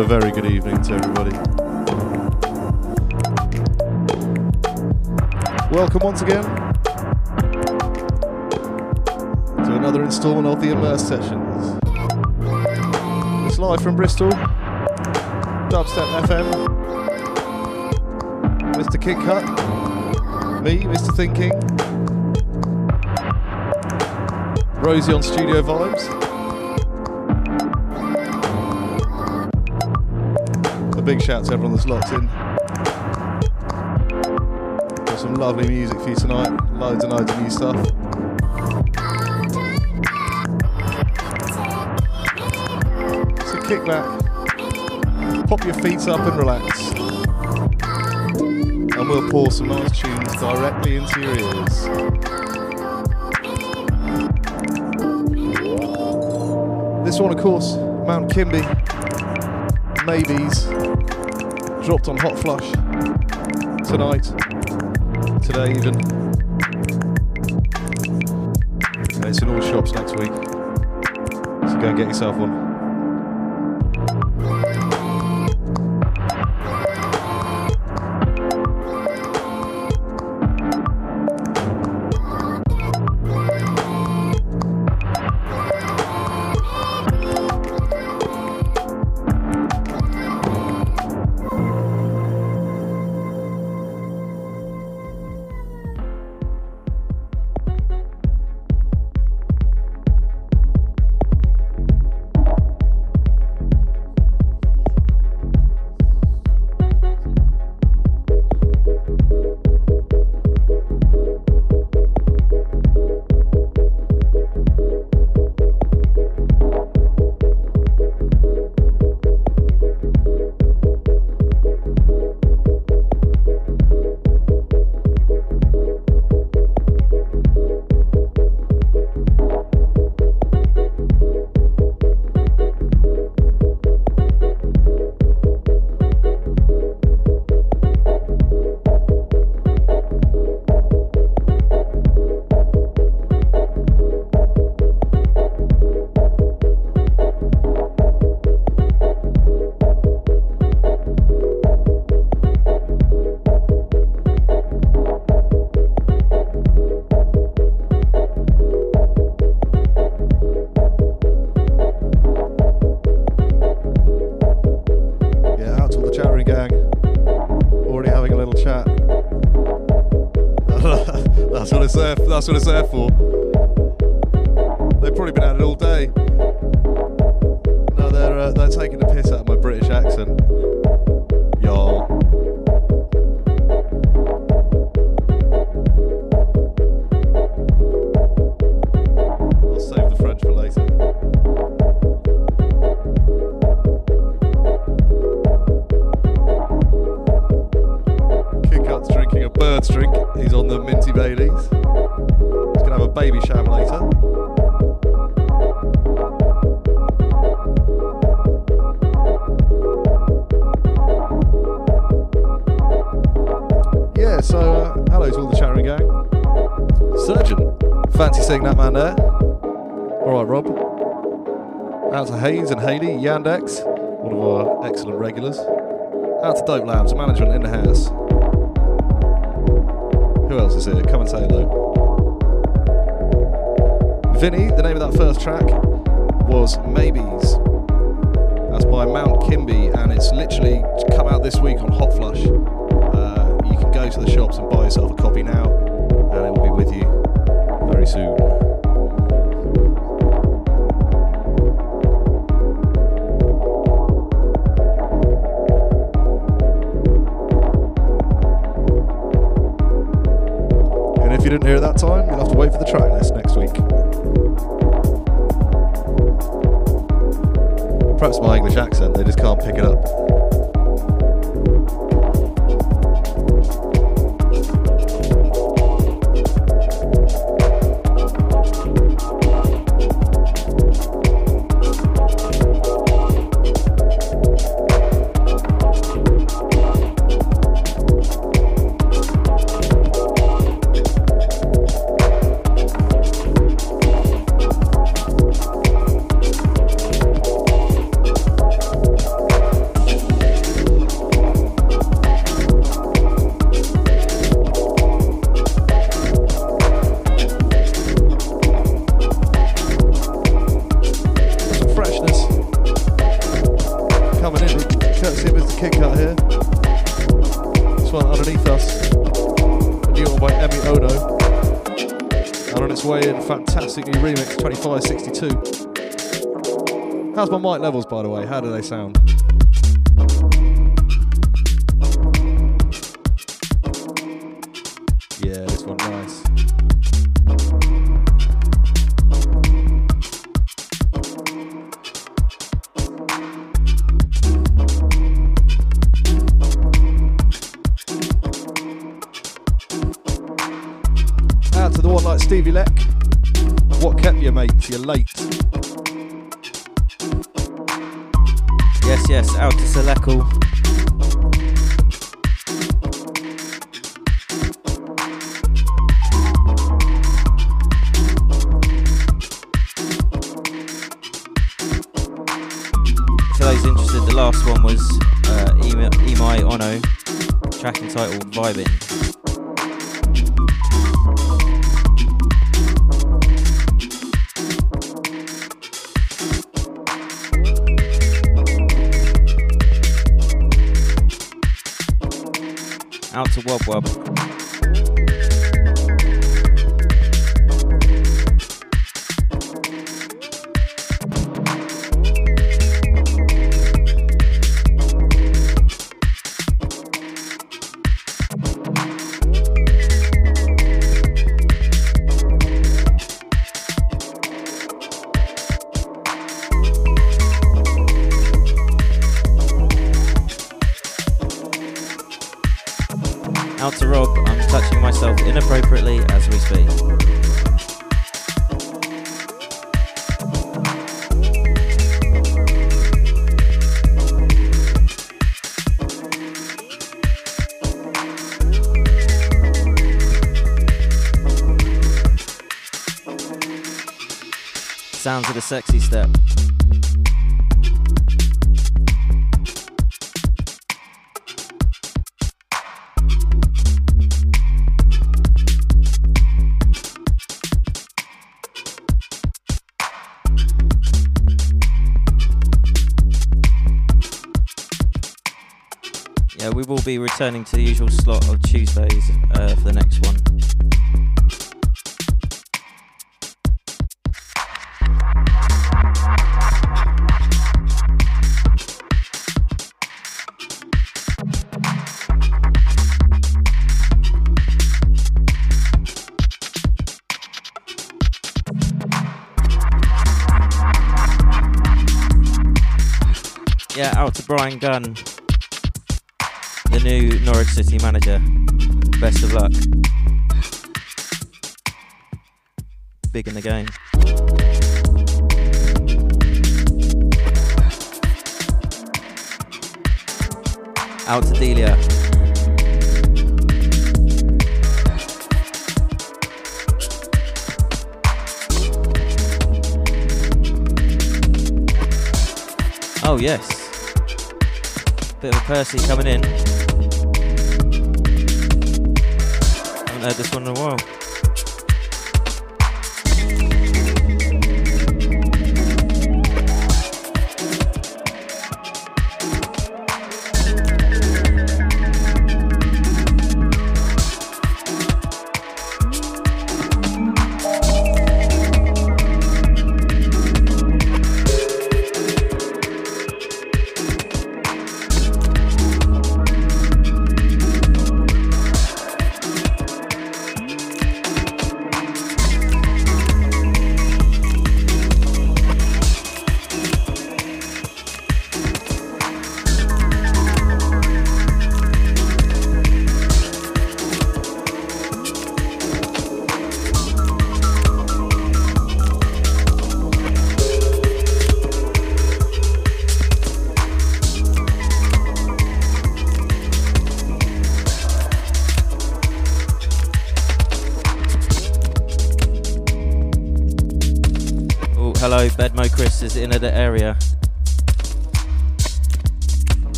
a very good evening to everybody. Welcome once again to another instalment of the Immerse Sessions. It's live from Bristol, Dubstep FM, Mr. Kidkut, me, Mr. ThinKing, Rosie on Studio Vibes. Shout to everyone that's locked in. Got some lovely music for you tonight, loads and loads of new stuff. So kick back, pop your feet up and relax. And we'll pour some nice tunes directly into your ears. This one, of course, Mount Kimbie, Maybes, dropped on Hot Flush tonight, today even. It's in all shops next week, so go and get yourself one. What it's there. That's Dope Labs, management in the house. Perhaps my English accent, they just can't pick it up. 2562. How's mic levels, by the way? How do they sound? Yeah, this one nice. Out to the one like Stevie Leck. What kept you, mate? You're late. Returning to the usual slot of Tuesdays uh, for the next one. Yeah, Out to Brian Gunn, City manager. Best of luck. Big in the game. Out to Delia. Oh, yes. Bit of a Percy coming in. Haven't heard this one in a while.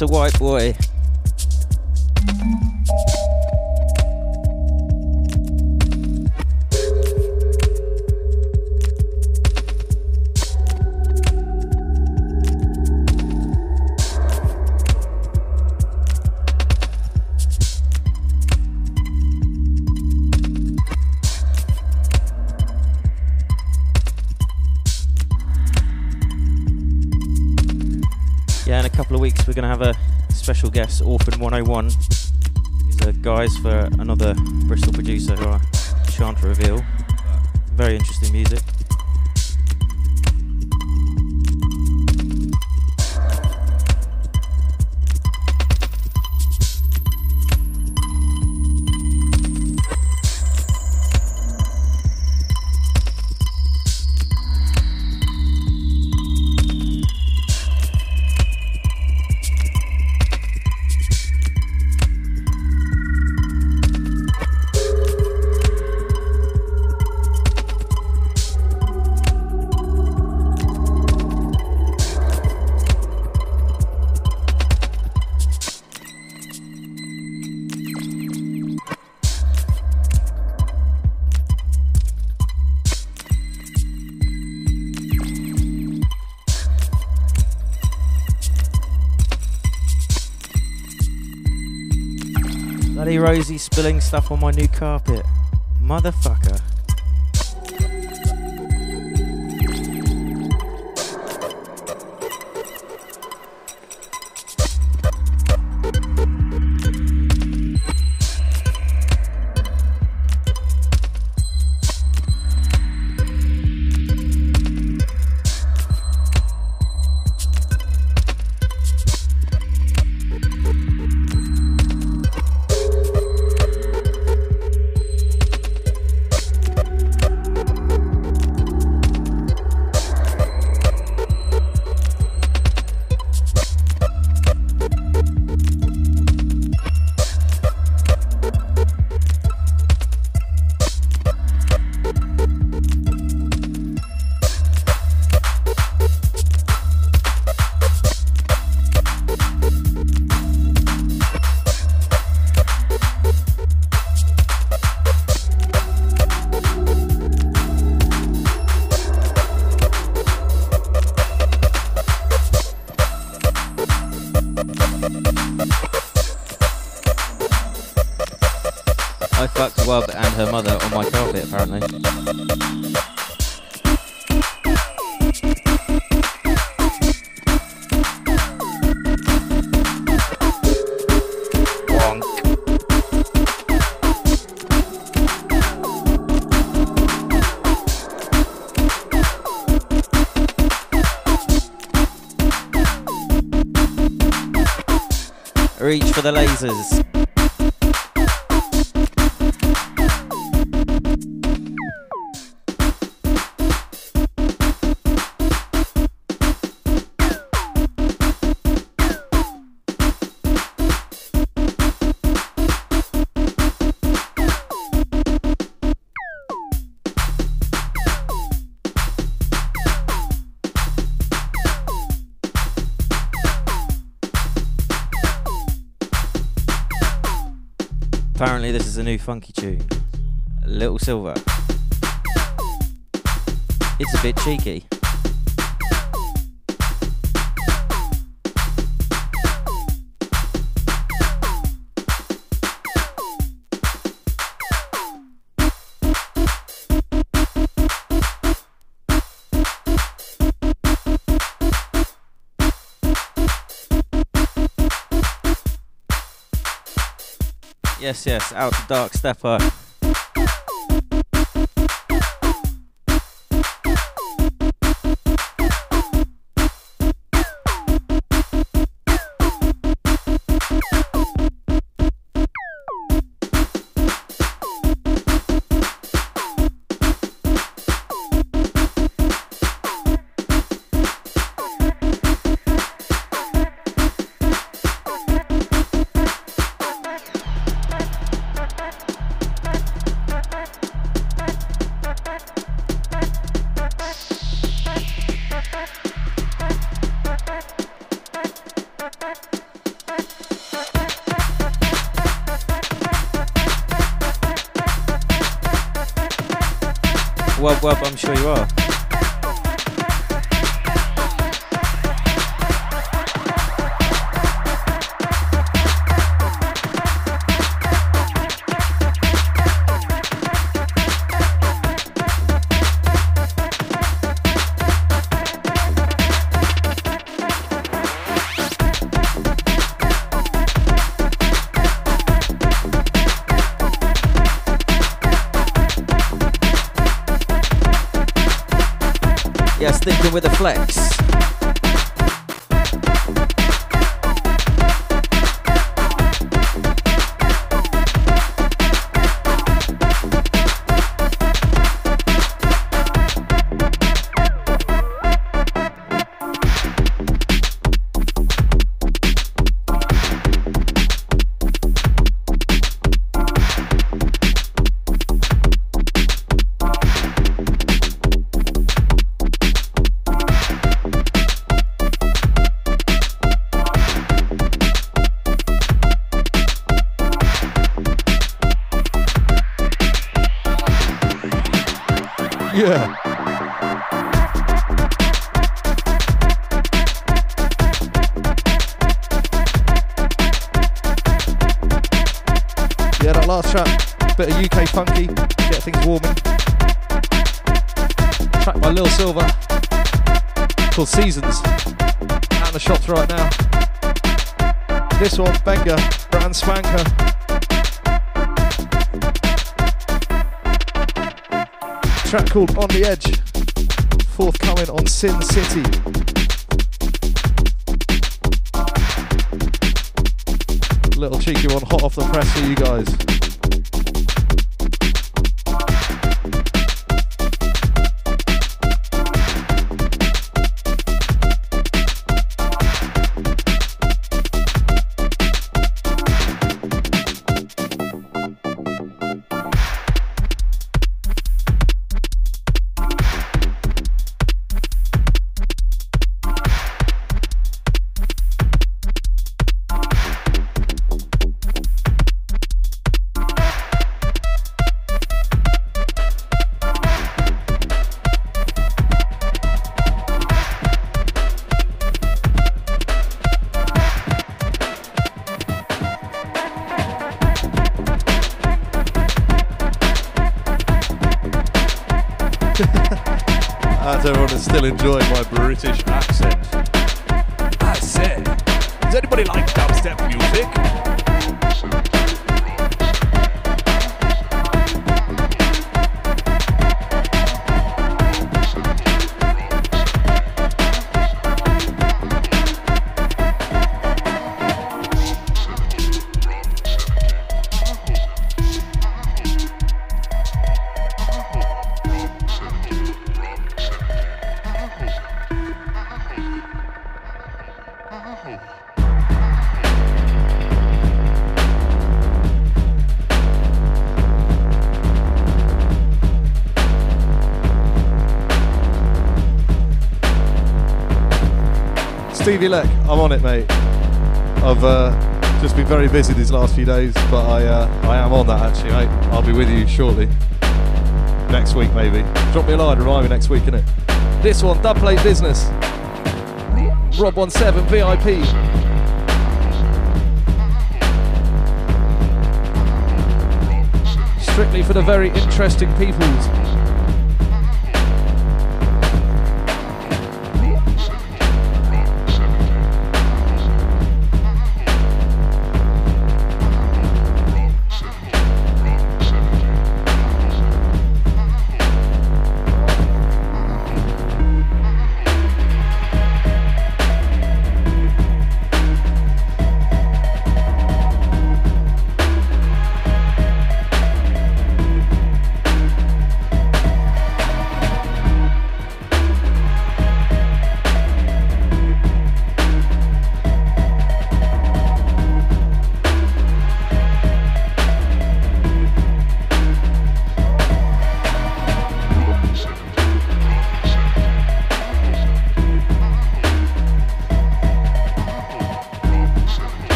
Yeah, out guest, 101. Stuff on my new carpet. Motherfucker. For the new funky tune. Little Silver. It's a bit cheeky. Yes, yes, out to Dark Stepper. Seasons out in the shops right now. This one, Benga, brand spanker. Track called On the Edge, forthcoming on Sin City. Little cheeky one, hot off the press for you guys. Still Stevie Leck, I'm on it, mate. I've uh, just been very busy these last few days, but I uh, I am on that actually, mate. I'll be with you shortly. Next week, maybe. Drop me a line, remind me next week, innit? This one, Dubplate Business. Rob17 VIP. Strictly for the very interesting peoples.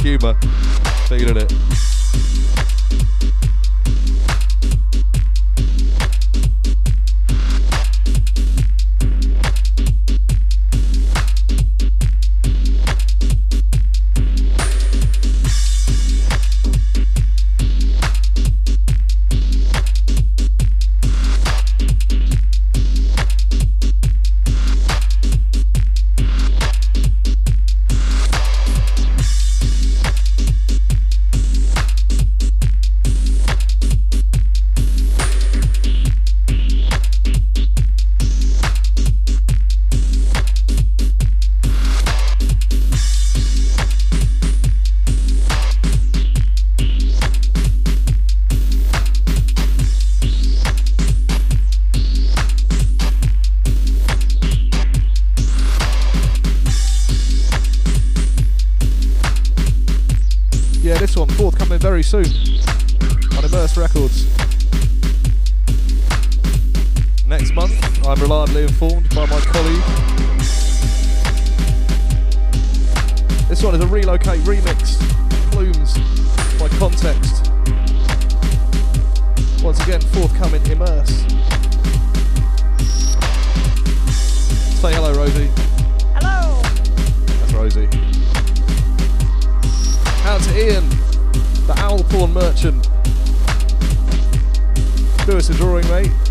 humor. one forthcoming very soon on Immerse Records. Next month, I'm reliably informed by my colleague. This one is a relocate remix, Plumes by Context. Once again, forthcoming Immerse. Say hello, Rosie. Hello. That's Rosie. Out to Ian the Owl Pawn Merchant. Do us a drawing, mate.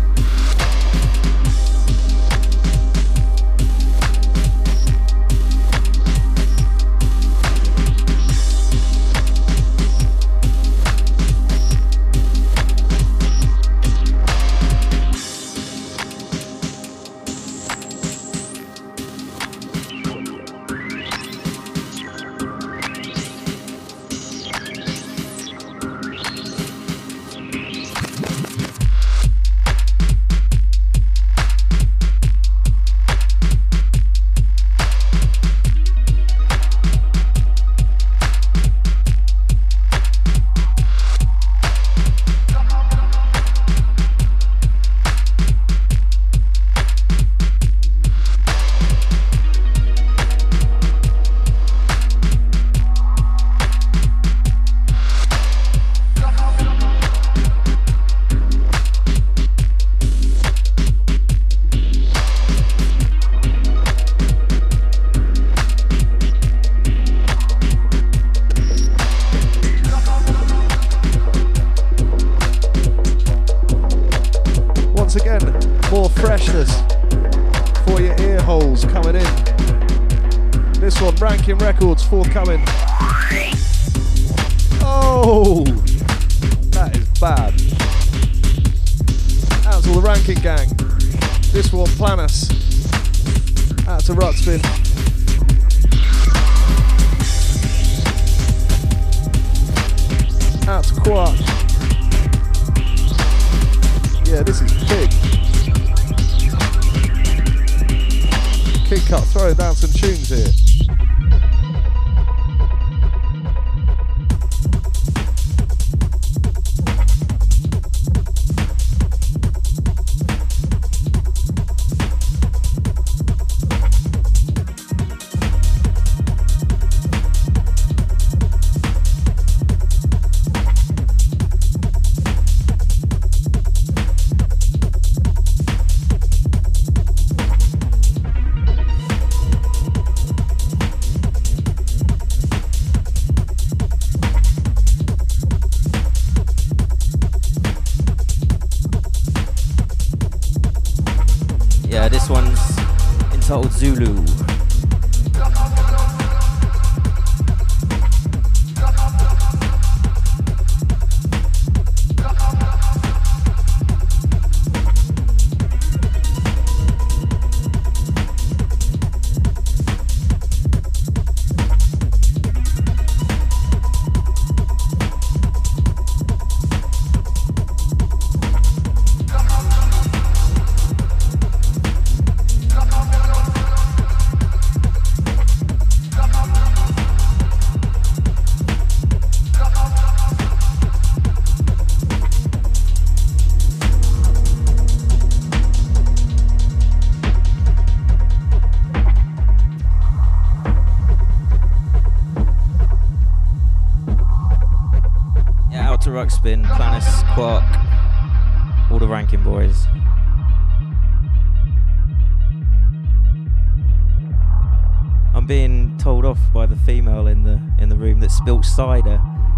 forthcoming.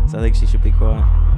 So I think she should be quiet.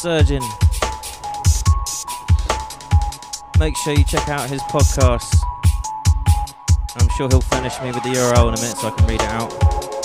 Surgeon. Make sure you check out his podcast. I'm sure he'll furnish me with the URL in a minute so I can read it out.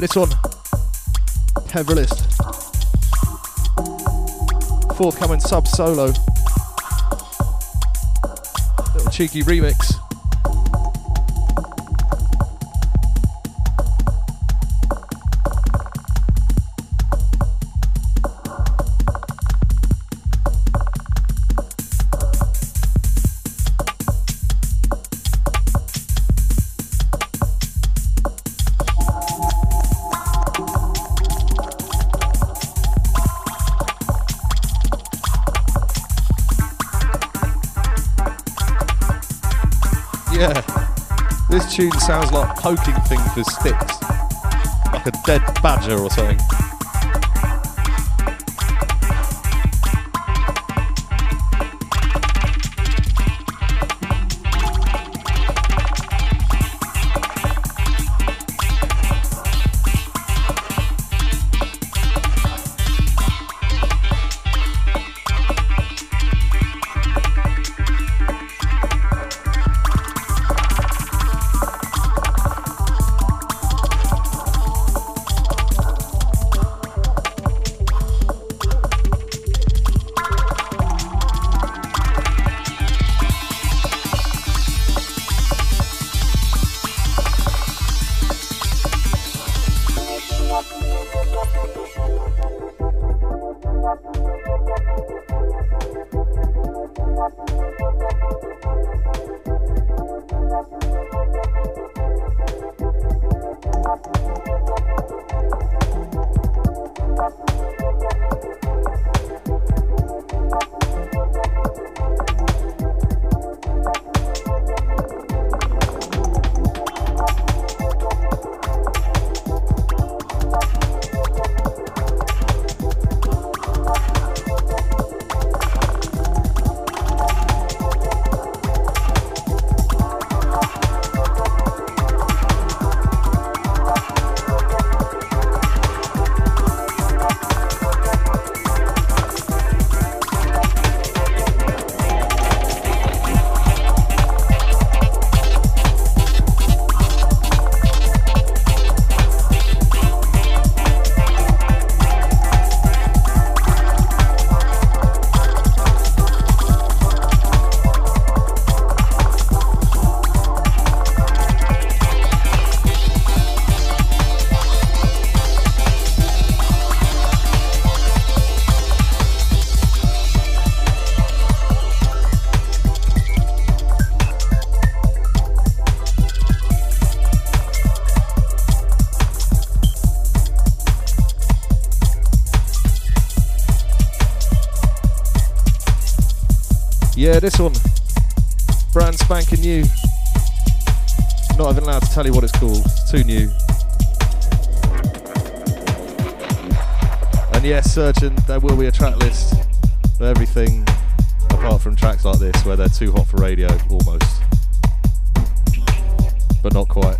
Yeah, this one, Peverelist. Forthcoming sub solo. Little cheeky remix. Sounds like poking things with sticks, like a dead badger or something. Yeah, this one. Brand spanking new. Not even allowed to tell you what it's called. It's too new. And yes, Surgeon, there will be a track list for everything apart from tracks like this where they're too hot for radio, almost. But not quite.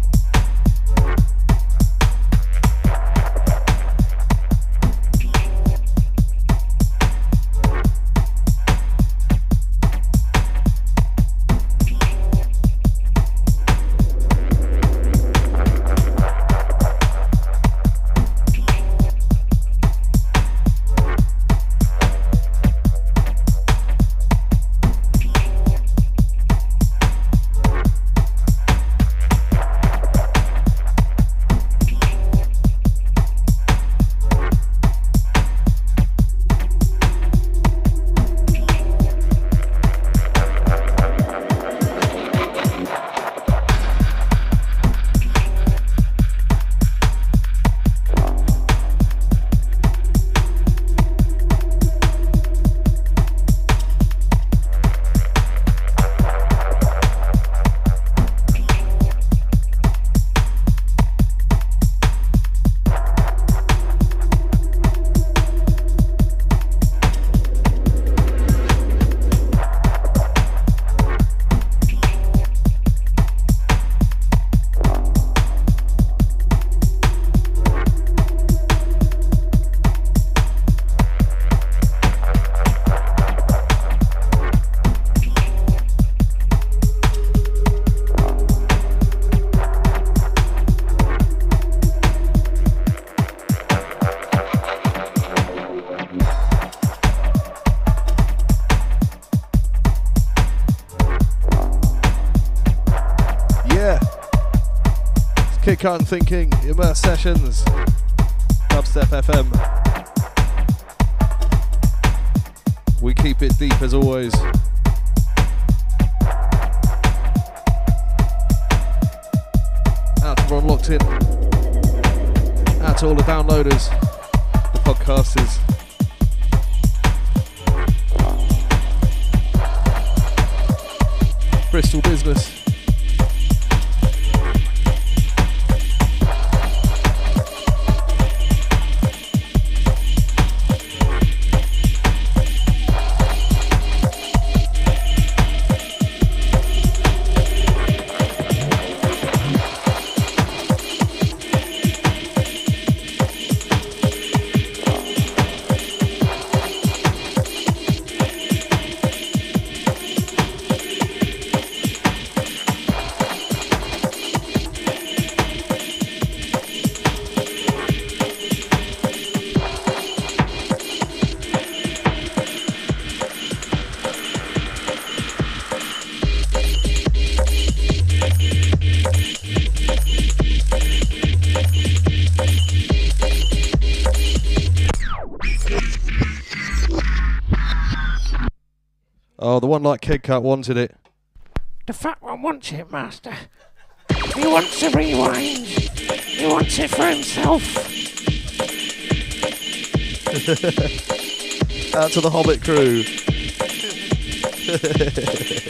And ThinKing, Immerse Sessions, Dubstep FM. We keep it deep as always. Out to Ron Locked In. Out to all the downloaders, the podcasters. One like Kidkut wanted it. The fat one wants it, Master. He wants to rewind. He wants it for himself. Out to the Hobbit crew.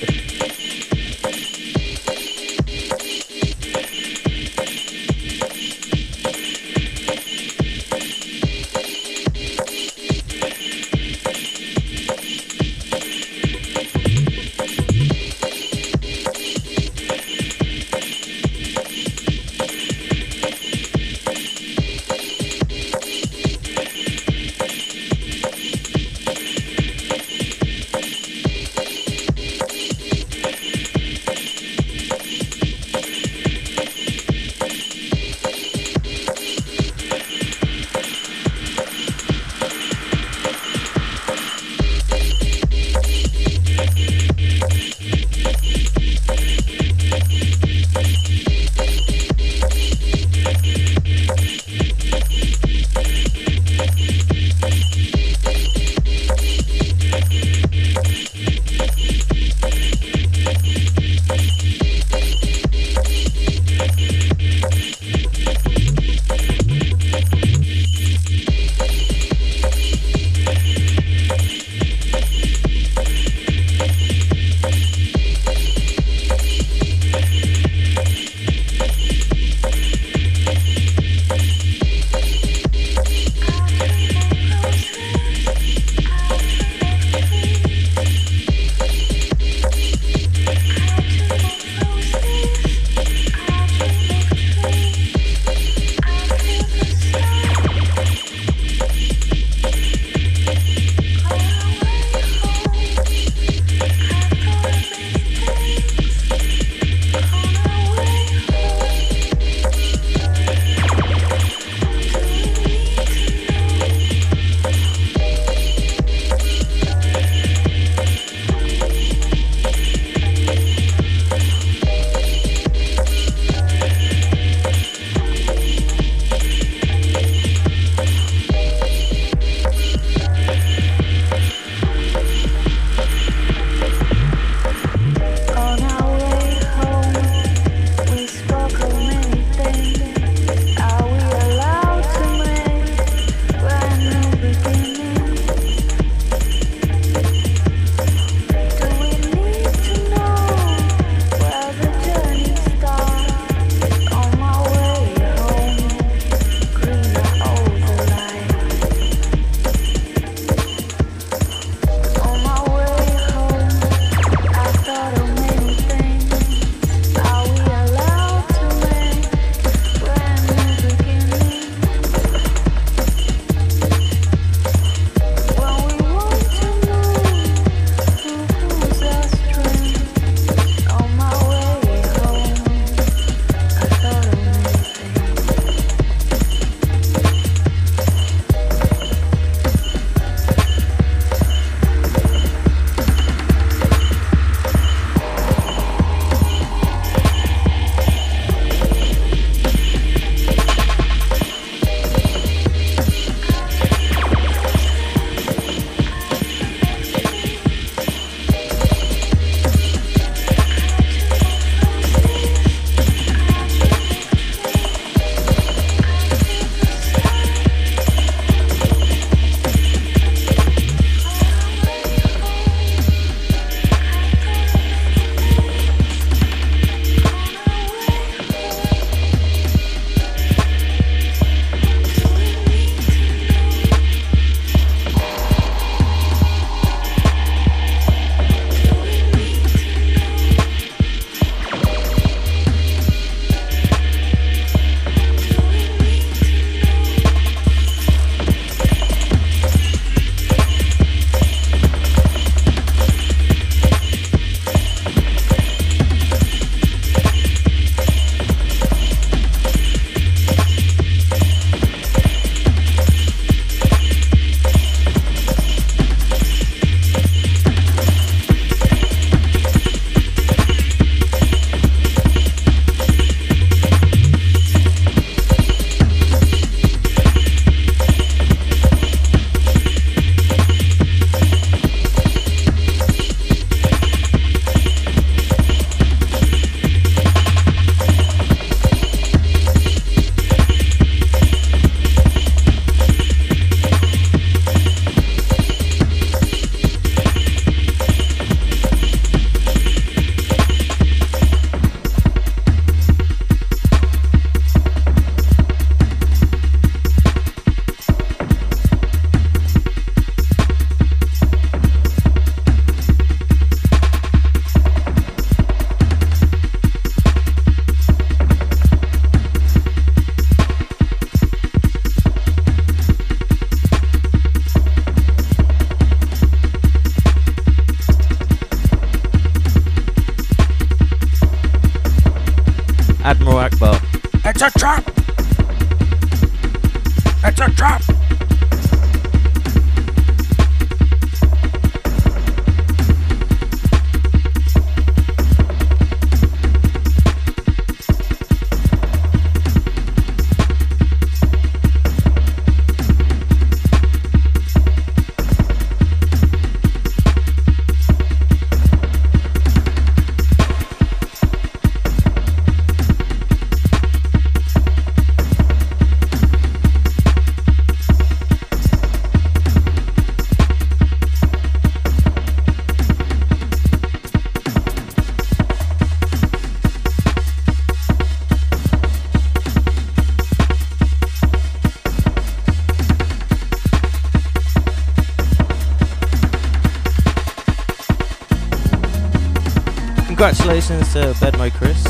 Congratulations to Bedmo Chris.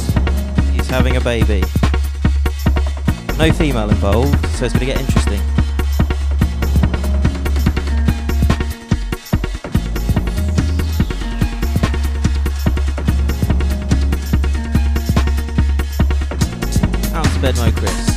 He's having a baby. No female involved, so it's going to get interesting. Out to Bedmo Chris.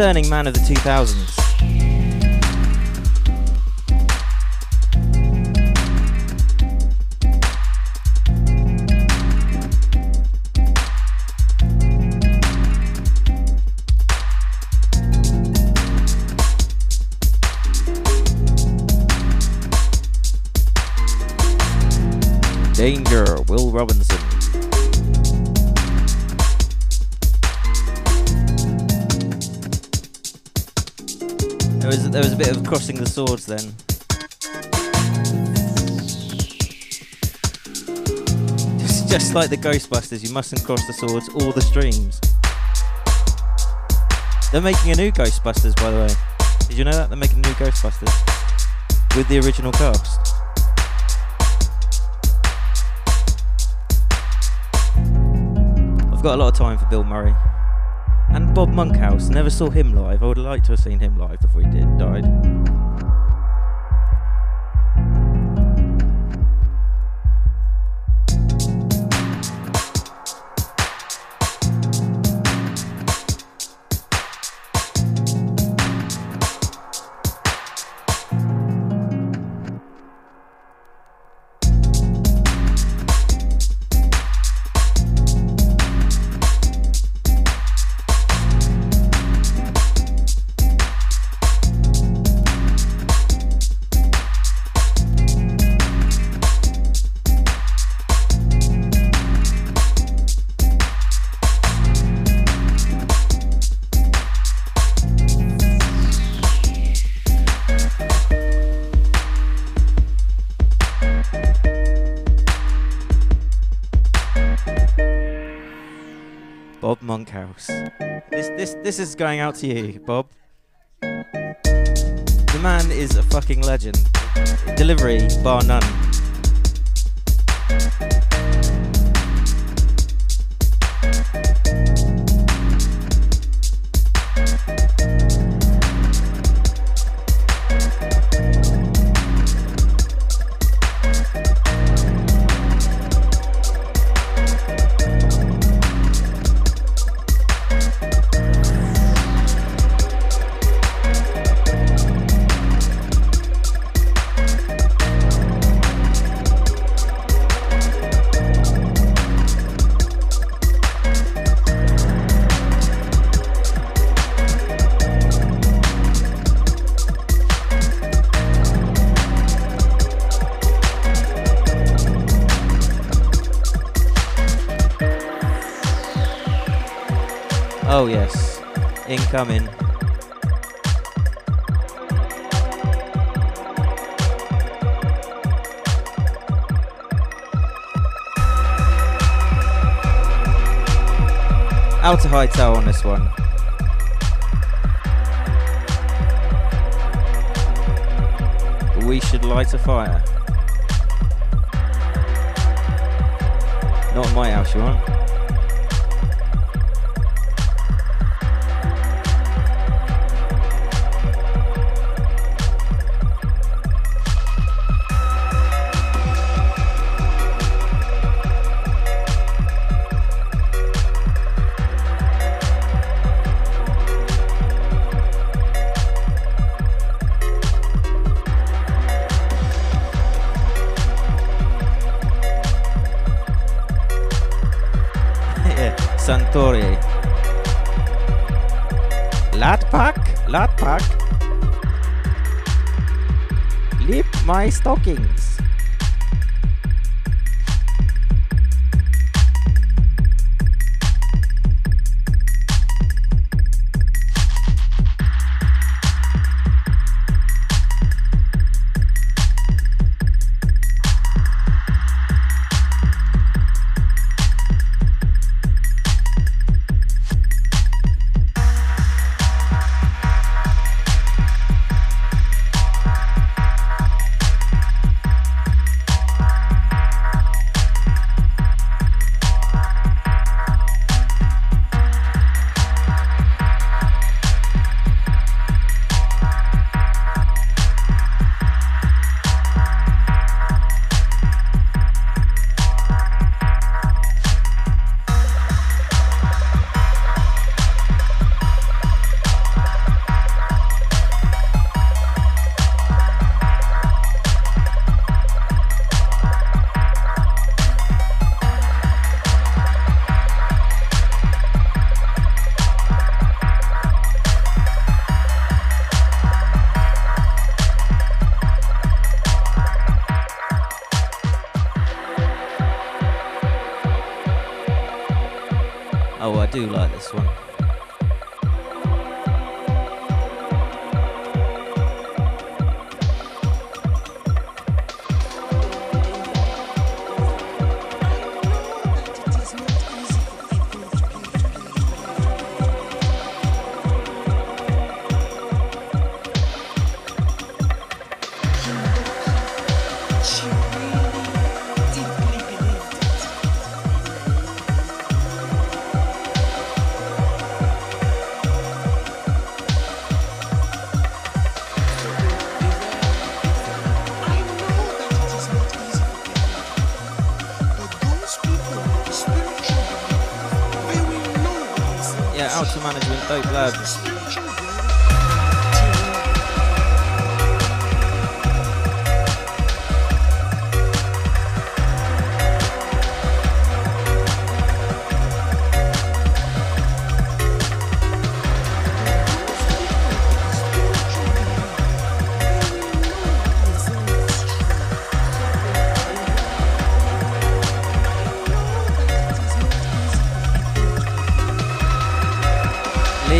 Discerning man of the 2000s. Danger, Will Robinson. Was there was a bit of crossing the swords then. It's just like the Ghostbusters, you mustn't cross the swords or the streams. They're making a new Ghostbusters, by the way. Did you know that? They're making a new Ghostbusters with the original cast. I've got a lot of time for Bill Murray. And Bob Monkhouse. Never saw him live. I would like to have seen him live before he did died. This is going out to you, Bob. The man is a fucking legend. Delivery, bar none. coming. Out high tower on this one. We should light a fire. Not my house, you want. Talkings.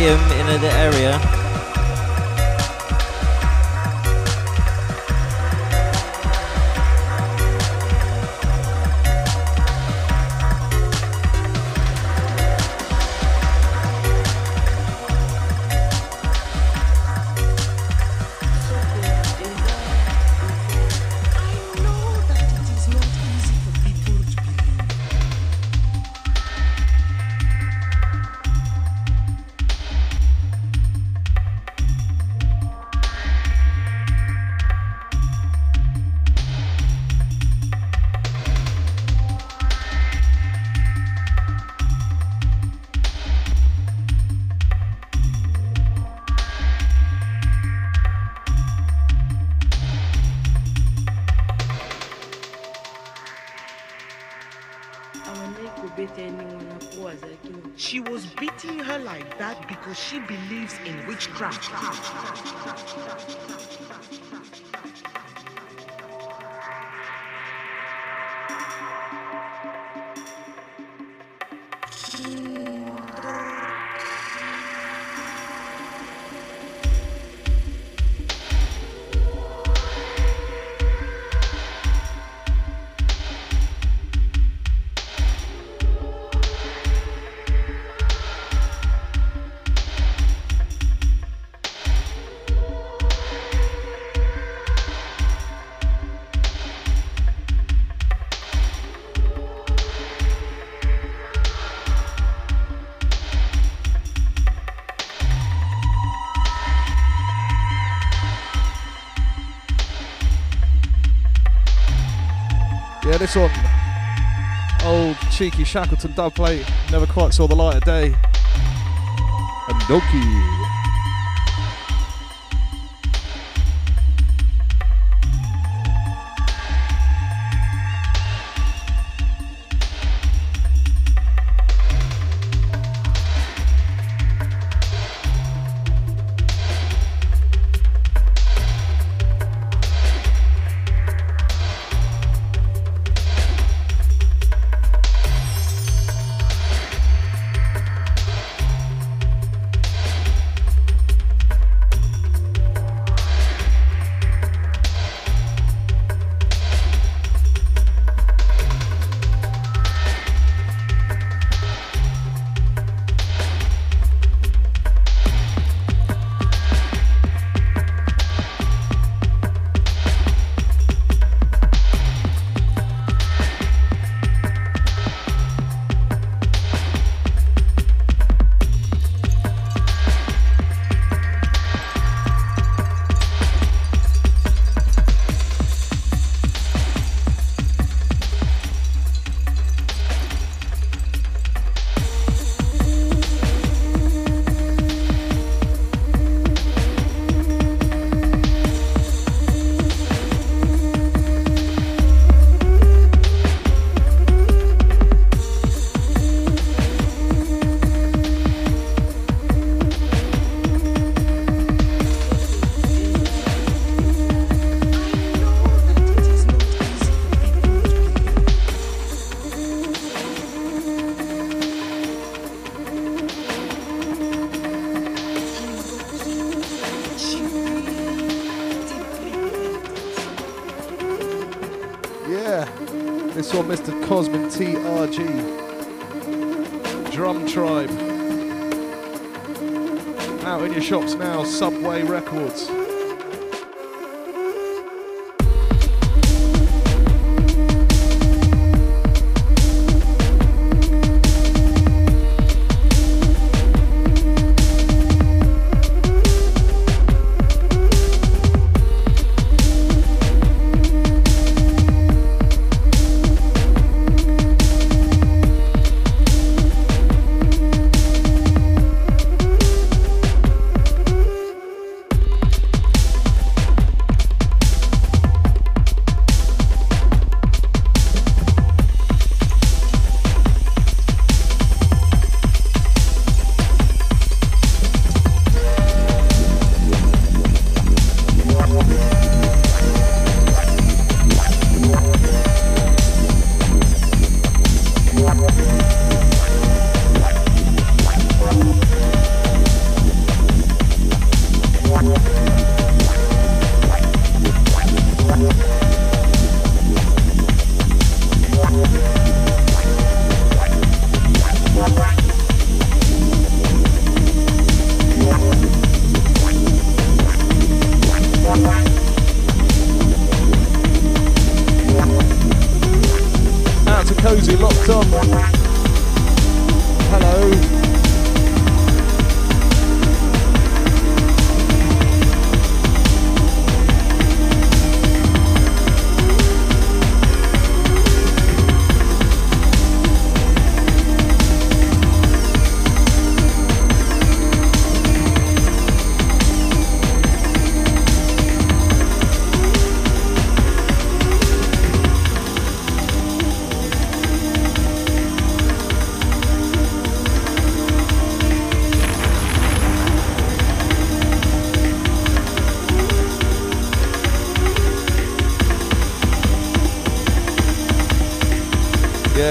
In the area. This one, old cheeky Shackleton dub plate, never quite saw the light of day. And Doki.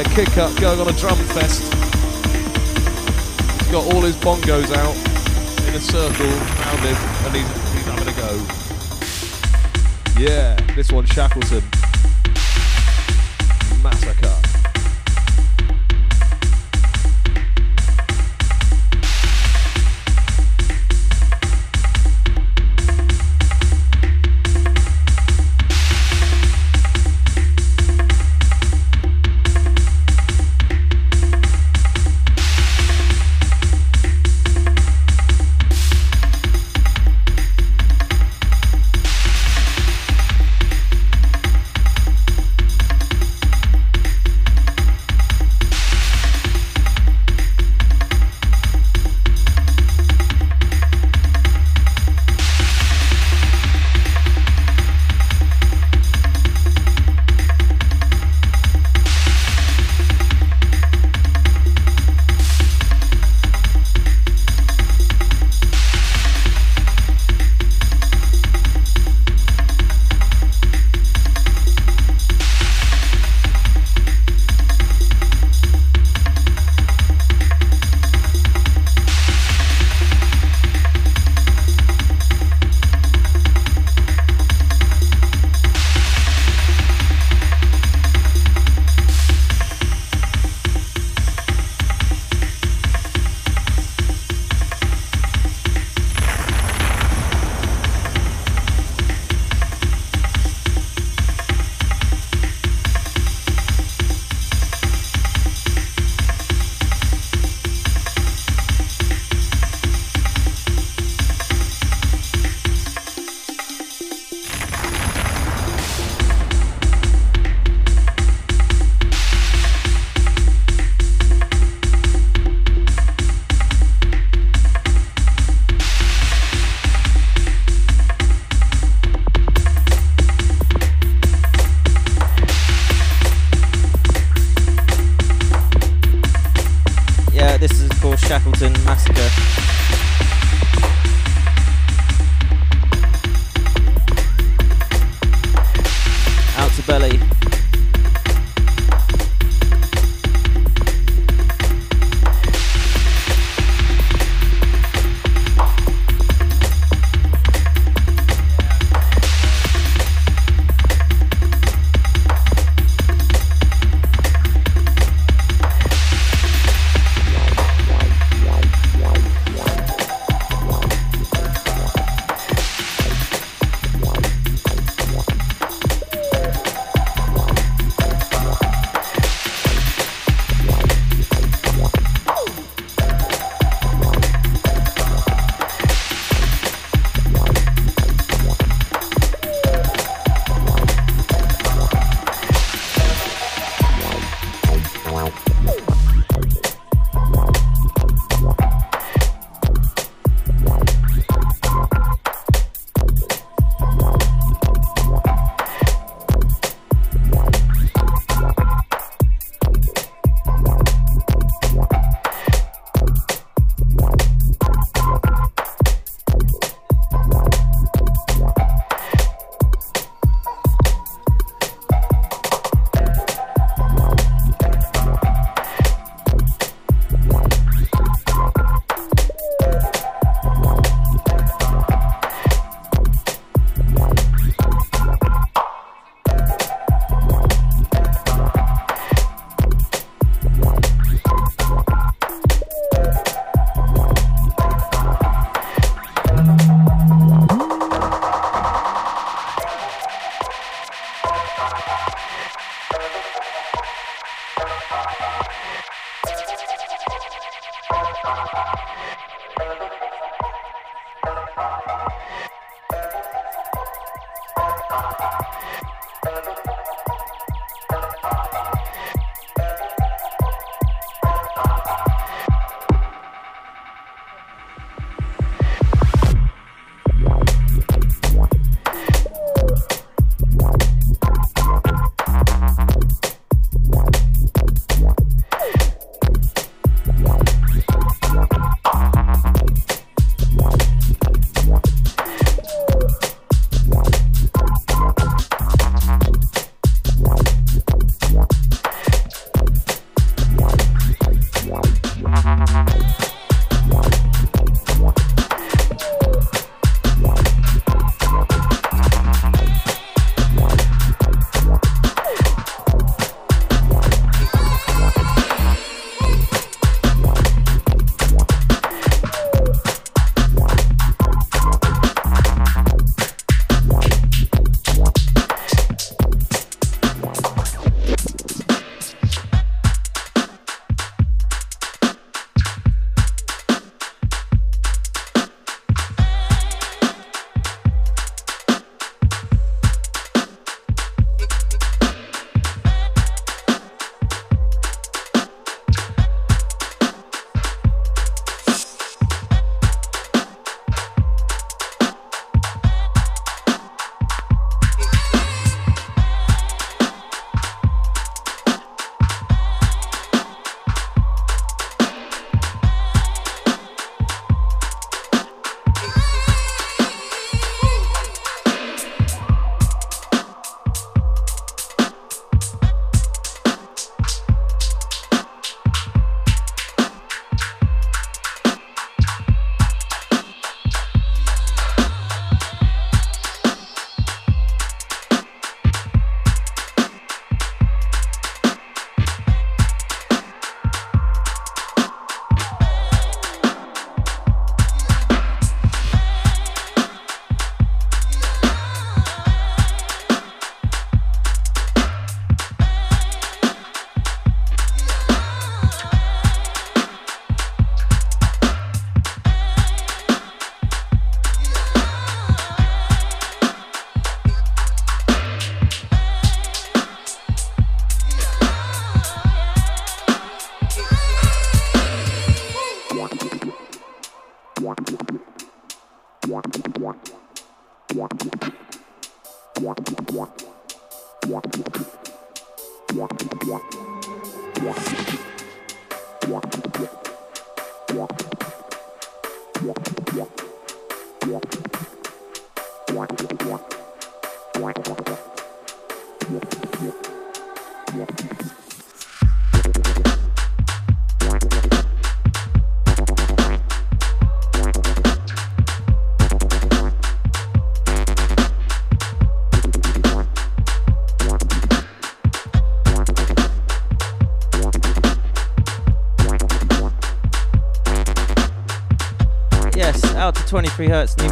Yeah, kick up going on a drum fest. He's got all his bongos out in a circle around him and he's, he's having a go. Yeah, this one Shackleton.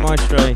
Maestro.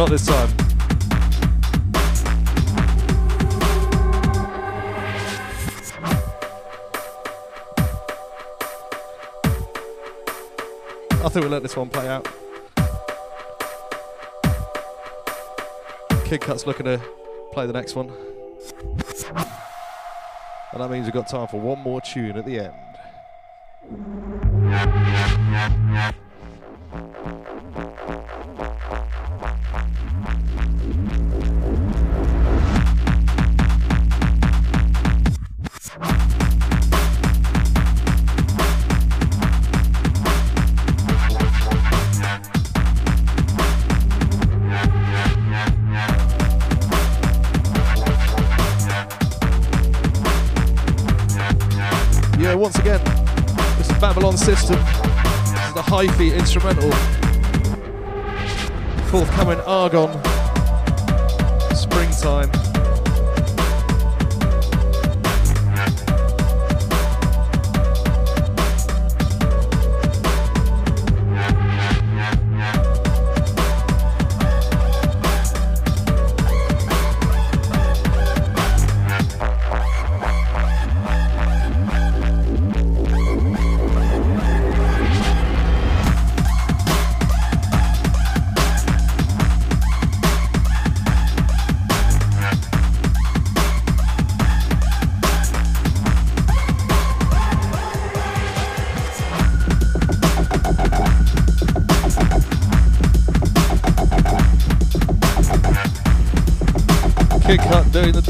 Not this time. I think we'll let this one play out. Kidkut's looking to play the next one. And that means we've got time for one more tune at the end. instrumental. Forthcoming Argon.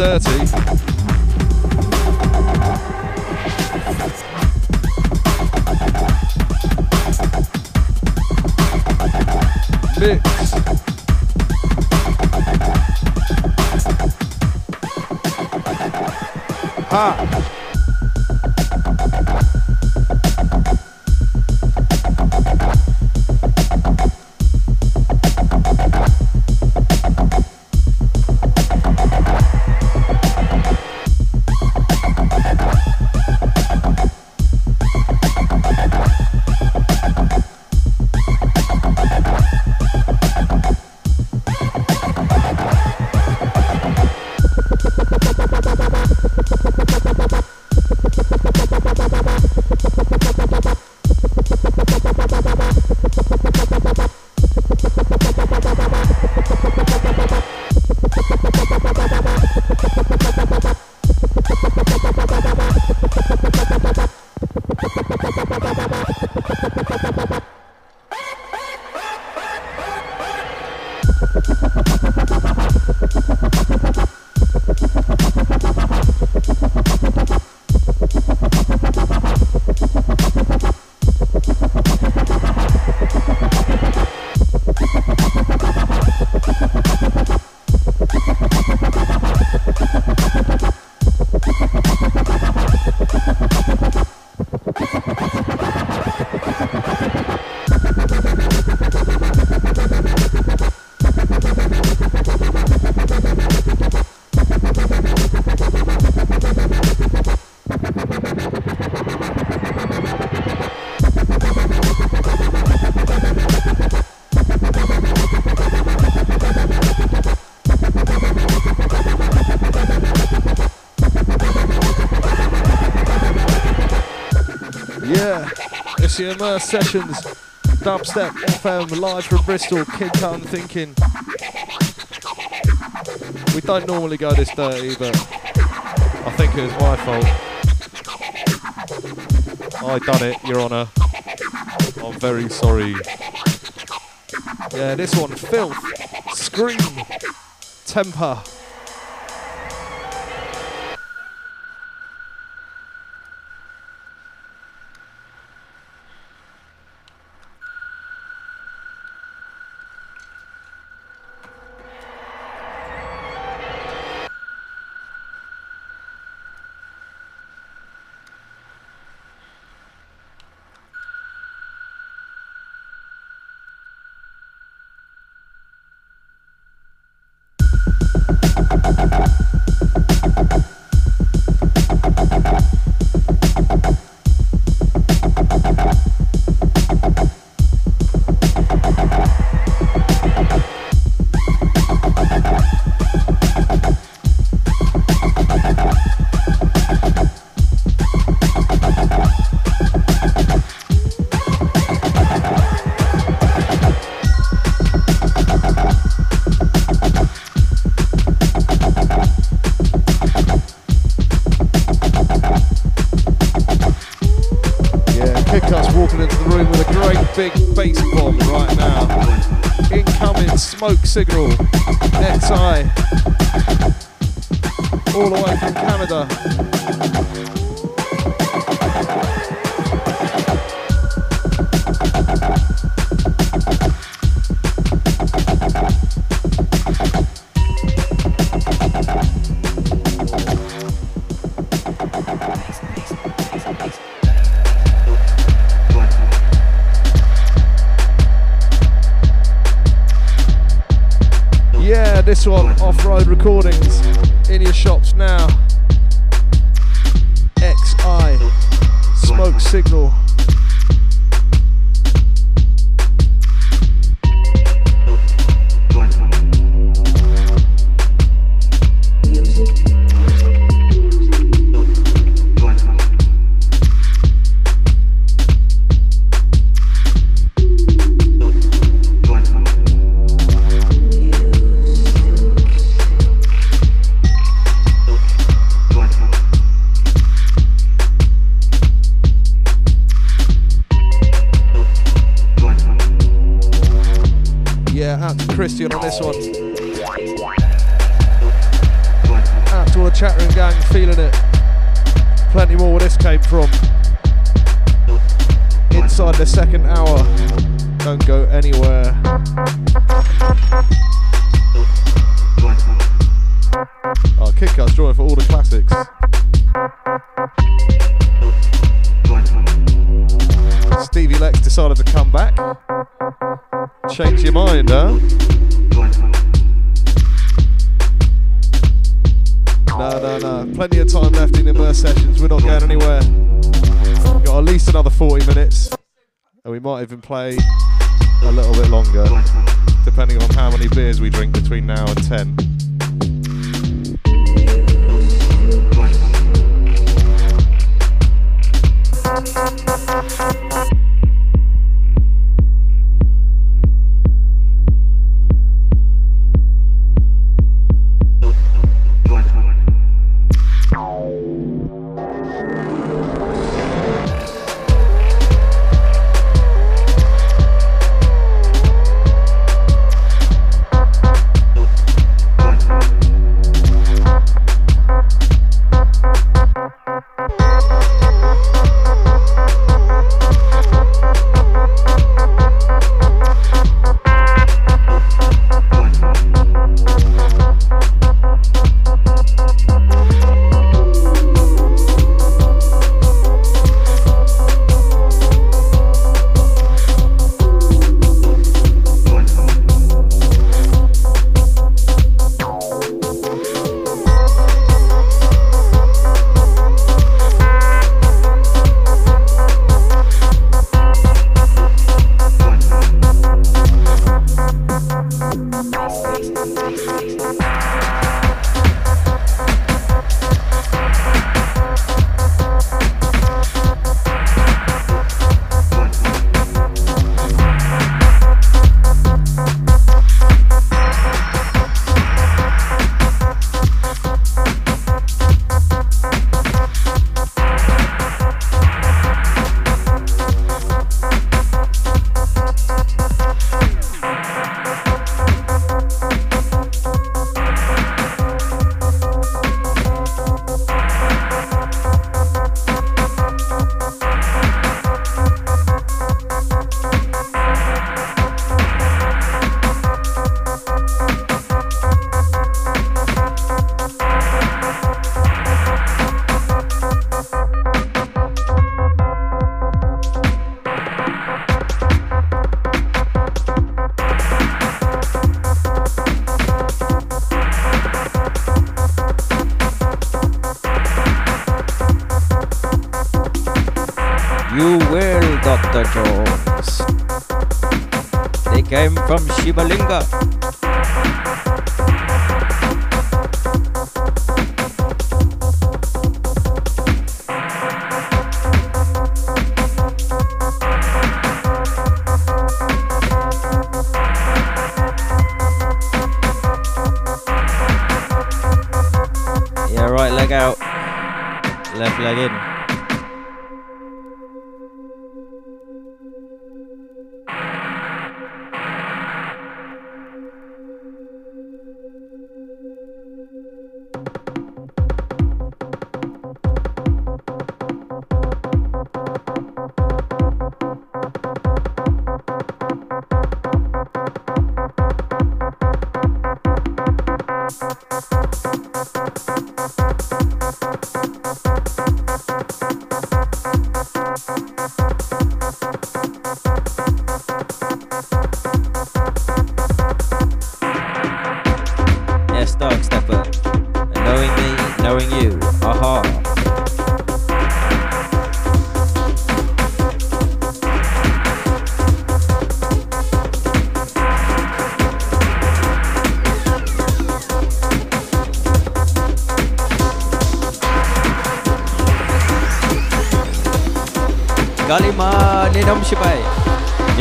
30. Bye. Jam Sessions, Dubstep FM, live from Bristol, Kid Town ThinKing. We don't normally go this dirty, but I think it was my fault. I done it, Your Honour. I'm very sorry. Yeah, this one, Filth, Skream, Tempa. recordings. play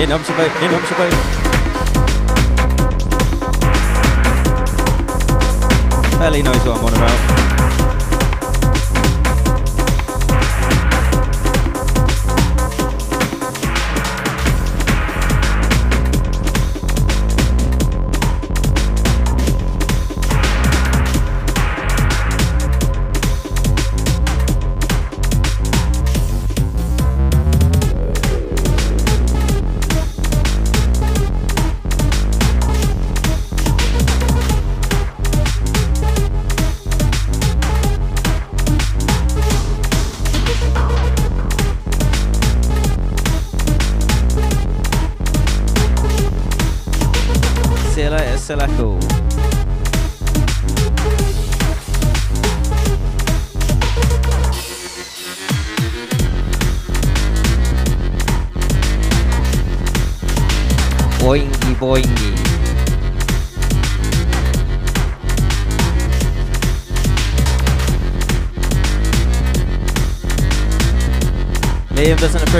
não nome de Jesus, em nome.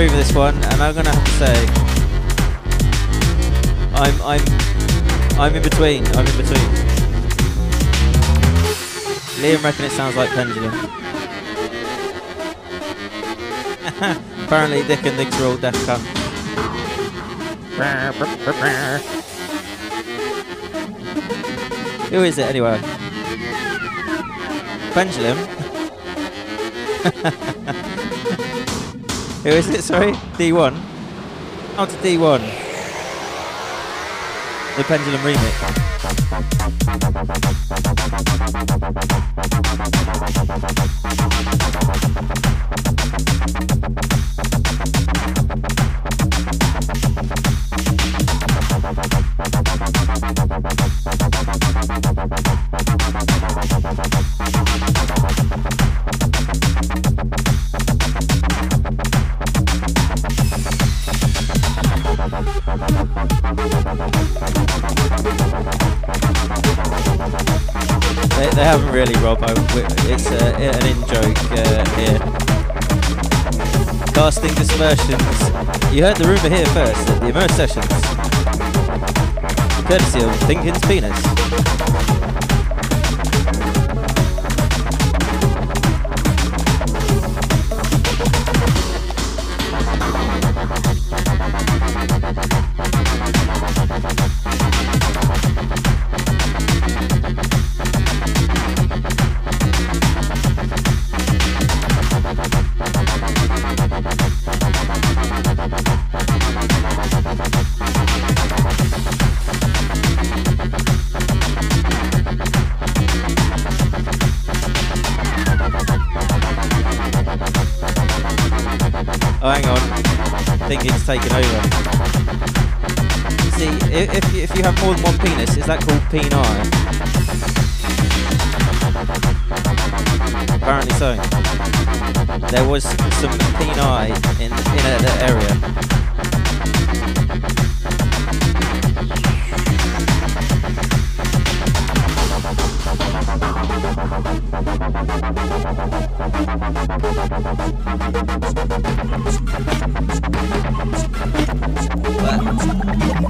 Approve of this one, and I'm gonna have to say, I'm I'm I'm in between. I'm in between. Liam reckon it sounds like pendulum. Apparently, Dick and Nick's are all deaf. Who is it anyway? Pendulum. Who is it? Sorry, D1. Out to D1. The Pendulum remix. You heard the rumour here first at the Immerse Sessions. Courtesy of ThinKing's Penis. Over. See, if, you- if you have more than one penis, is that called peni? Apparently so. There was some peni in, in a the, area.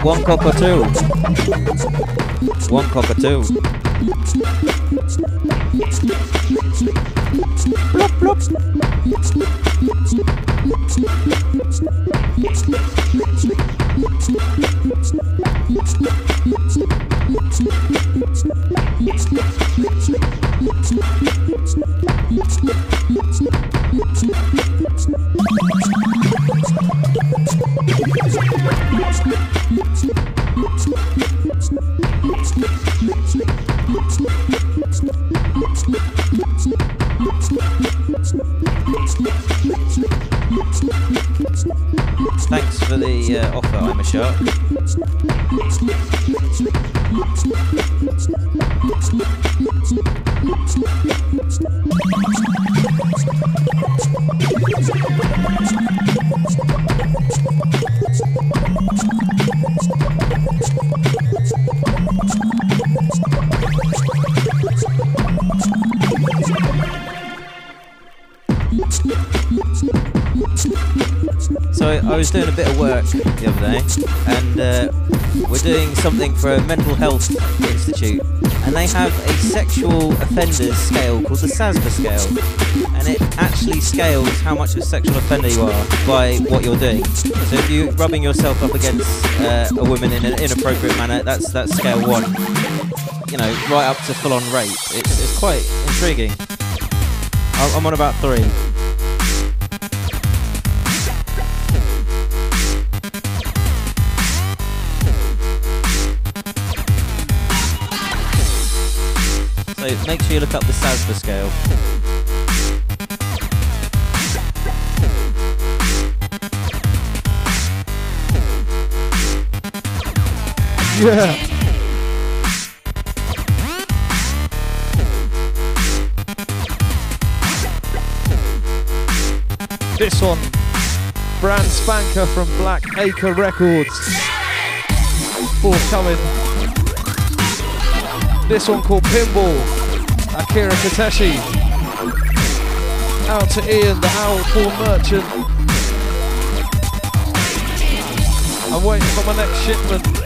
One cockatoo. One cockatoo. Plop, plop. For the uh, offer, I'm a shark. So work the other day, and uh, we're doing something for a mental health institute, and they have a sexual offenders scale called the SASBA scale, and it actually scales how much of a sexual offender you are by what you're doing. So if you're rubbing yourself up against uh, a woman in an inappropriate manner, that's that's scale one. You know, right up to full-on rape. It's, it's quite intriguing. I'm I'm on about three. Make sure you look up the SASBA scale. Yeah. This one, brand spanker from Black Acre Records. Forthcoming. This one called Pinball, Akira Kiteshi. Out to Ian, the Owl Paul Merchant. I'm waiting for my next shipment.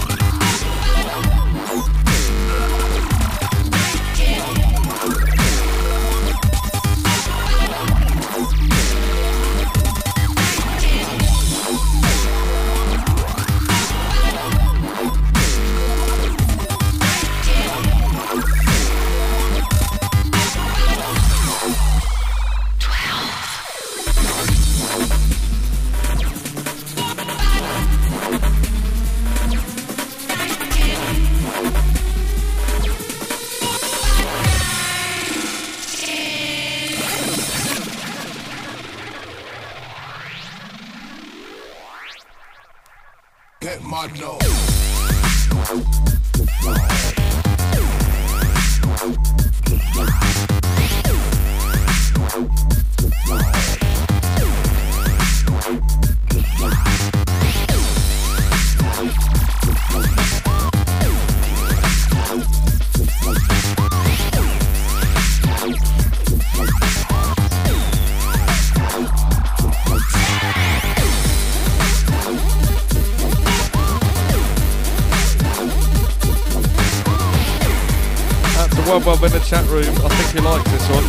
Wub in the chat room. I think he likes this one.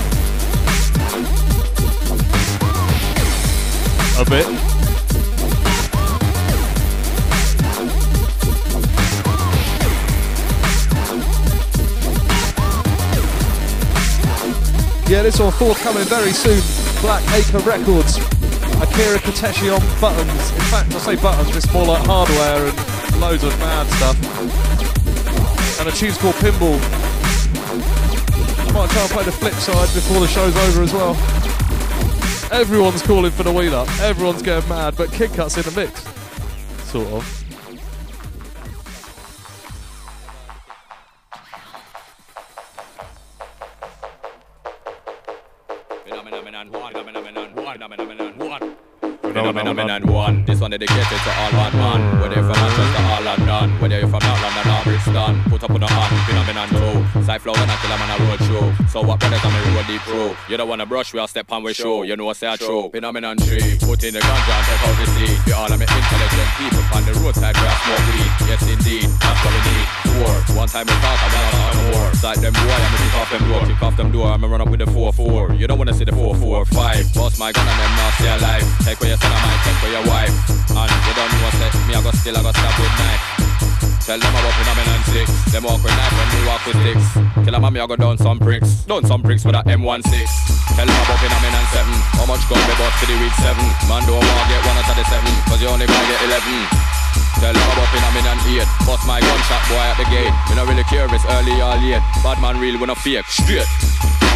A bit. Yeah, this one forthcoming very soon. Black Acre Records. Akira Kiteshi on buttons. In fact, I say buttons, it's more like hardware and loads of mad stuff. And a tune's called Pinball. Might try and play the flip side before the show's over as well. Everyone's calling for the wheel up. Everyone's going mad, but Kidkut's in the mix. Sort of. Phenomenon one. This one dedicated to all A a road show. So what brothers on me road deep pro? You don't wanna brush, we'll step on with show. You know I say I true. Phenomenon three. Put in the ganja and take out the seed. You all of me intelligent people on the roadside where I smoke weed. Yes indeed, that's what we need. Four. One time we talk, I'm not on the war. Side them boy, I'm kick off them door, kick off them door. I'ma run up with the four four. You don't wanna see the four four five. Boss my gun and them now stay alive. Take where your son of mine, take where your wife. And you don't know what's Me I go still, I go stab with knife. Tell them about phenomenon six. Them walk with knife when we walk with sticks. Kill a mommy, I go down some bricks. Down some bricks with a M16. Tell them about phenomenon seven. How much gun me bought for the week seven? Man don't want get one out of the seven. Cause you only gonna get eleven. Tell them about phenomenon eight. Bust my gunshot boy at the gate. Me not really it's early or late. Bad man real when I fake. Straight.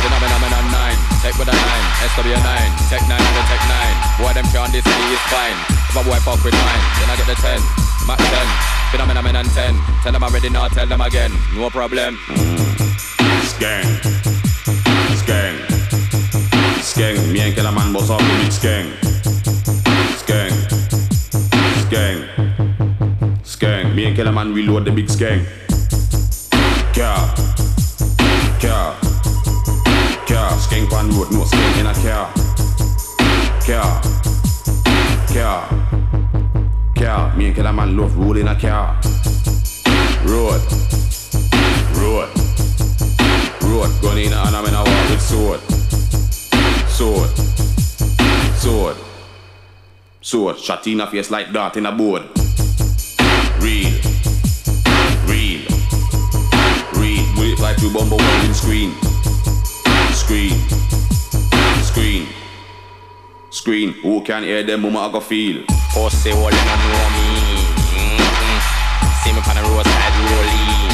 Phenomenon nine. Take with a nine. SW nine. Tech nine and the tech nine. Boy them can't this me is fine. If a boy fuck with mine, then I get the ten. Mac ten. Phenomenon ten. Tell them I'm ready now. Tell them again. No problem. Skeng. Skeng. Skeng. Me and Killer Man boss off the big skeng. Skeng. Skeng. Skeng. Me and Killer Man reload the big skeng. Car. Car. Car. Skeng pan road. No skeng in a car. Car. Car. Car. Me and Killer Man love rolling a car. Road. Road. Road, gun in and I'm in a war with sword. Sword. Sword. Sword. Shot in a face like dart in a board. Real. Real. Real. Bullet fly through bumble welding screen. Screen. Screen. Screen. Who can hear them mama I go feel? Pussy all you don't know me. Mm-mm. See me on the roadside rolling.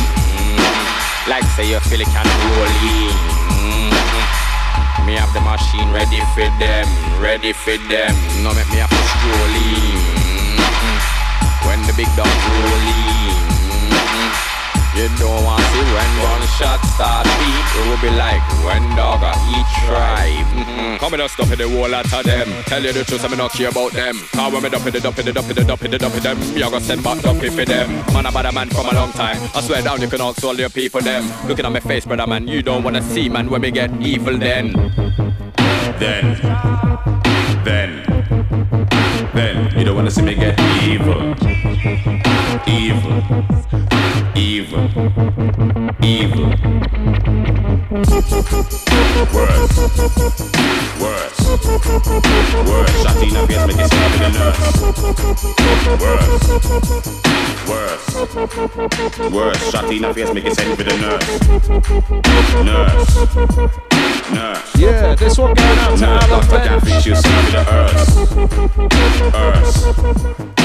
Mm-mm. Like say you feel it can rolling. Mm-mm. Me have the machine ready for them, ready for them. No make me have to strolling. Mm-mm. When the big dog rolling. Mm-mm. You don't want to see when one shot start beat. It will be like when dog a eat tribe. Mm-hmm. Come and stuff in the wall out of them. Tell you the truth, I'm not care about them. Cause when me dump in the dump in the dump in the dump in the dump in them, me a go send back dump for them. Man, I'm a man from a long time. I swear down, you can also all your people them. Looking at my face, brother man, you don't wanna see man when we get evil then. Then. Then. Then. You don't wanna see me get evil. Evil. Evil. Evil. Worse. Worse. Worse. In a face, make it stop in the nurse. Worse. Worse. Worse. In a face, make it send for the nurse. Nurse. Nurse. Yeah, this one going out to Nurse, Alan doctor can't Ben. fix you, send for the earth. Earth.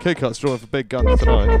Kidkut's drawing for big guns tonight.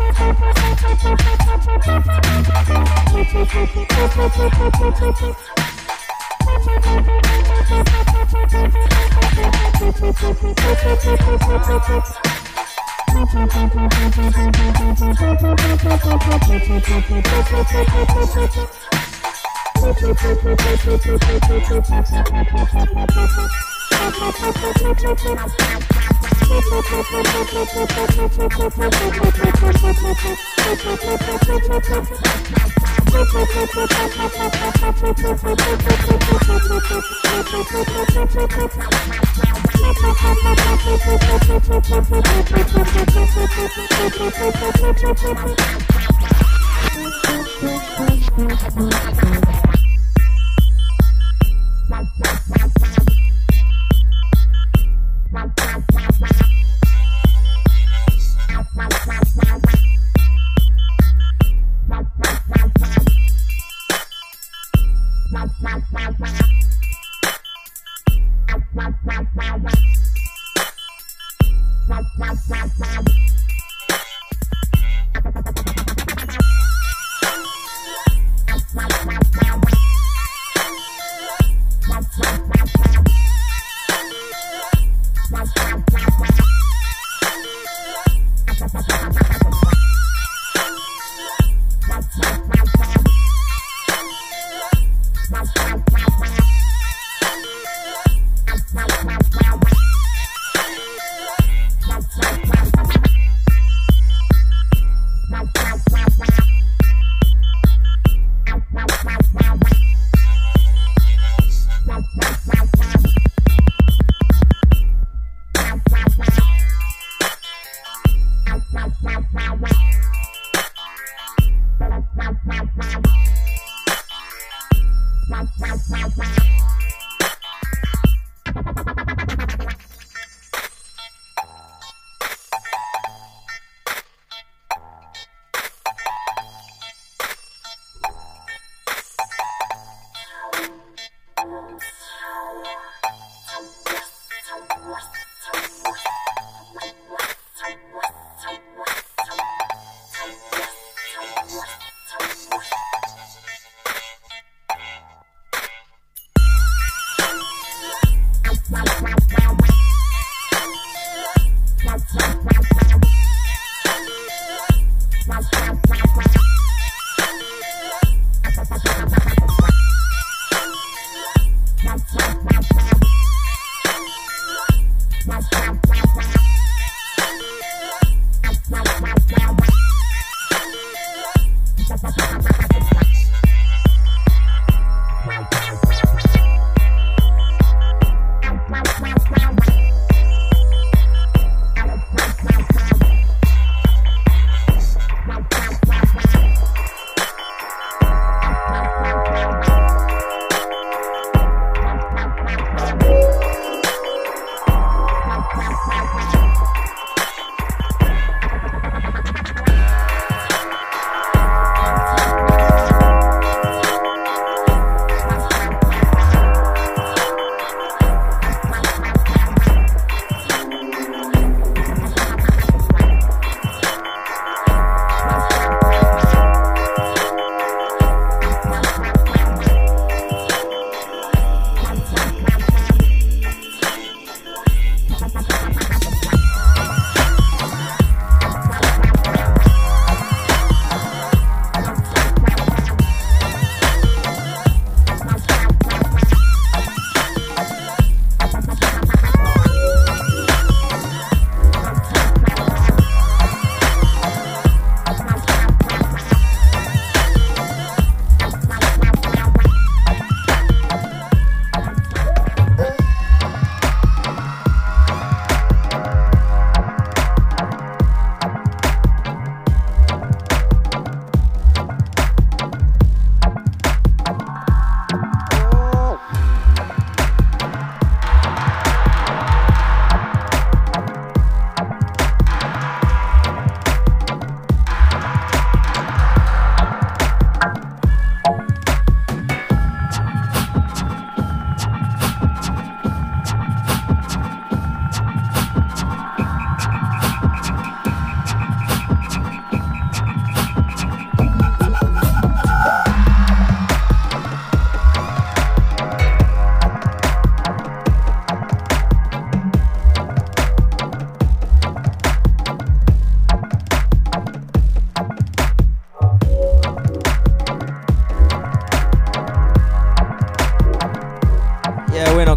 I'm Wow. Wow, wow, wow, wow.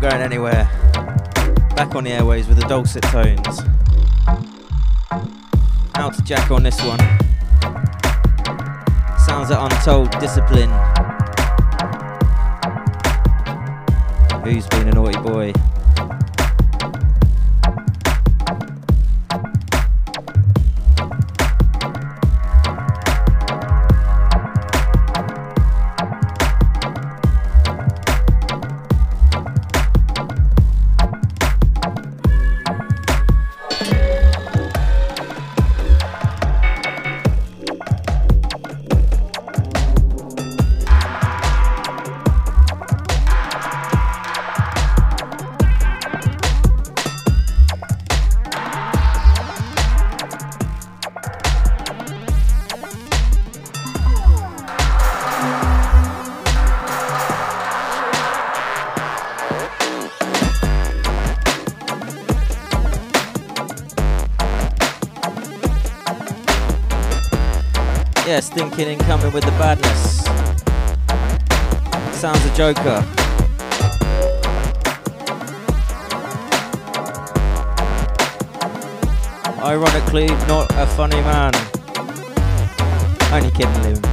Going anywhere. Back on the airways with the dulcet tones. Out to Jack on this one. Sounds of untold discipline. Who's been Yeah, stinking in coming with the badness. Sounds a joker. Ironically, not a funny man. Only kidding, Liam.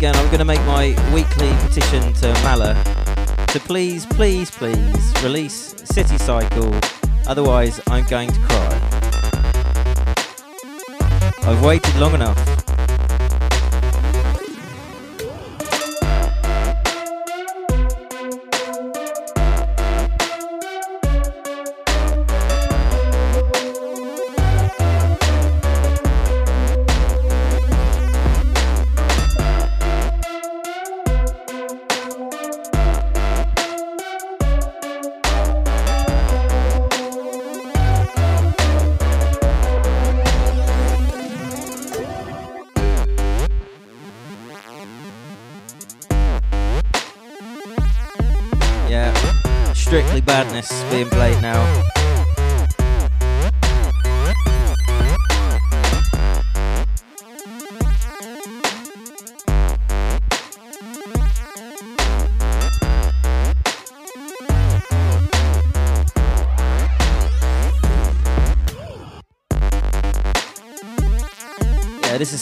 Again, I'm going to make my weekly petition to Mala to please, please, please release City Cycle. Otherwise, I'm going to cry. I've waited long enough.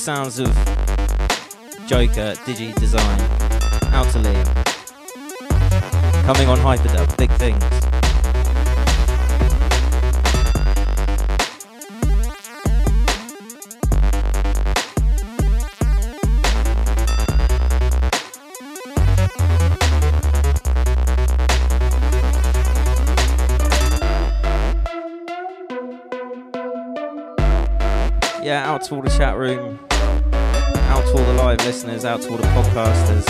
Sounds of Joker Digidesign. Out to Liam. Coming on Hyperdub, big things. Yeah, out to all the chat room, out to all the live listeners, out to all the podcasters.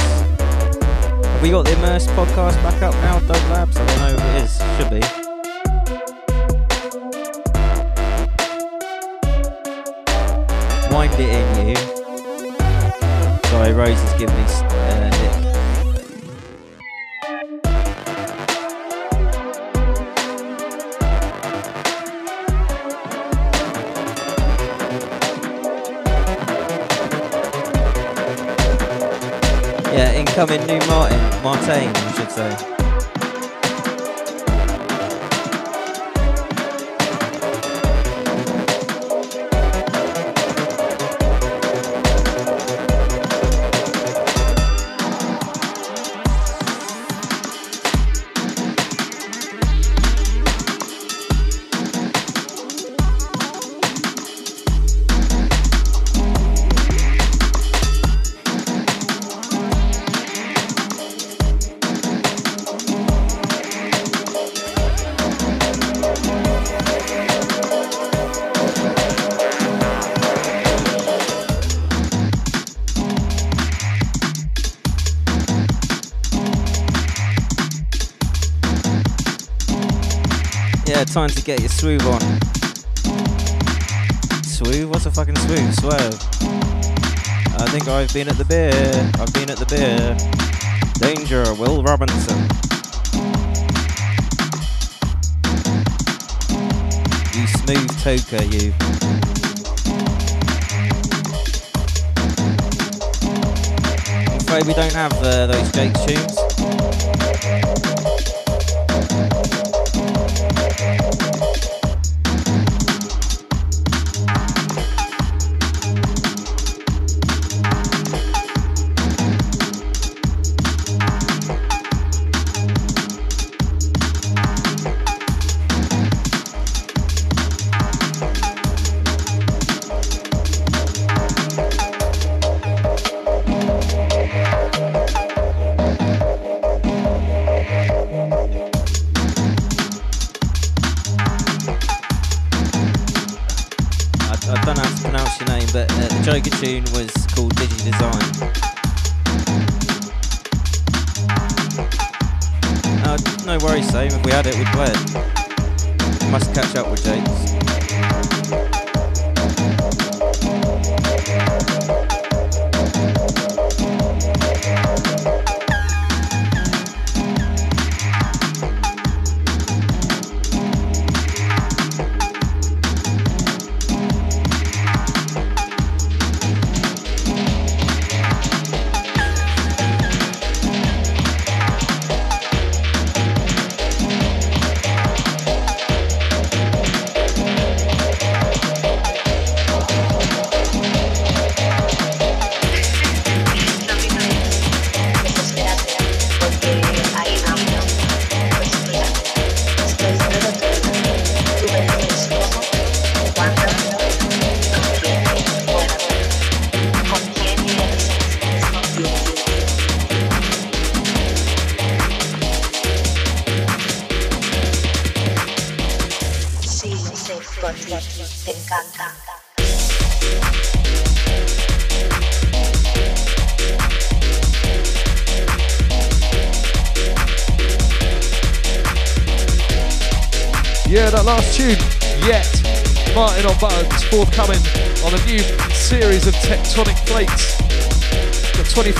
Have we got the Immerse podcast back up now, Doug Labs? I don't know if it is. Should be. Wind it in, you. Sorry, Rose is giving me s- uh, incoming new Martin, Martin, I should say. Time to get your swoove on. Swoove? What's a fucking swoove? Swerve. I think I've been at the beer. I've been at the beer. Danger, Will Robinson. You smooth Toker, you. I'm afraid we don't have uh, those Jake's tunes.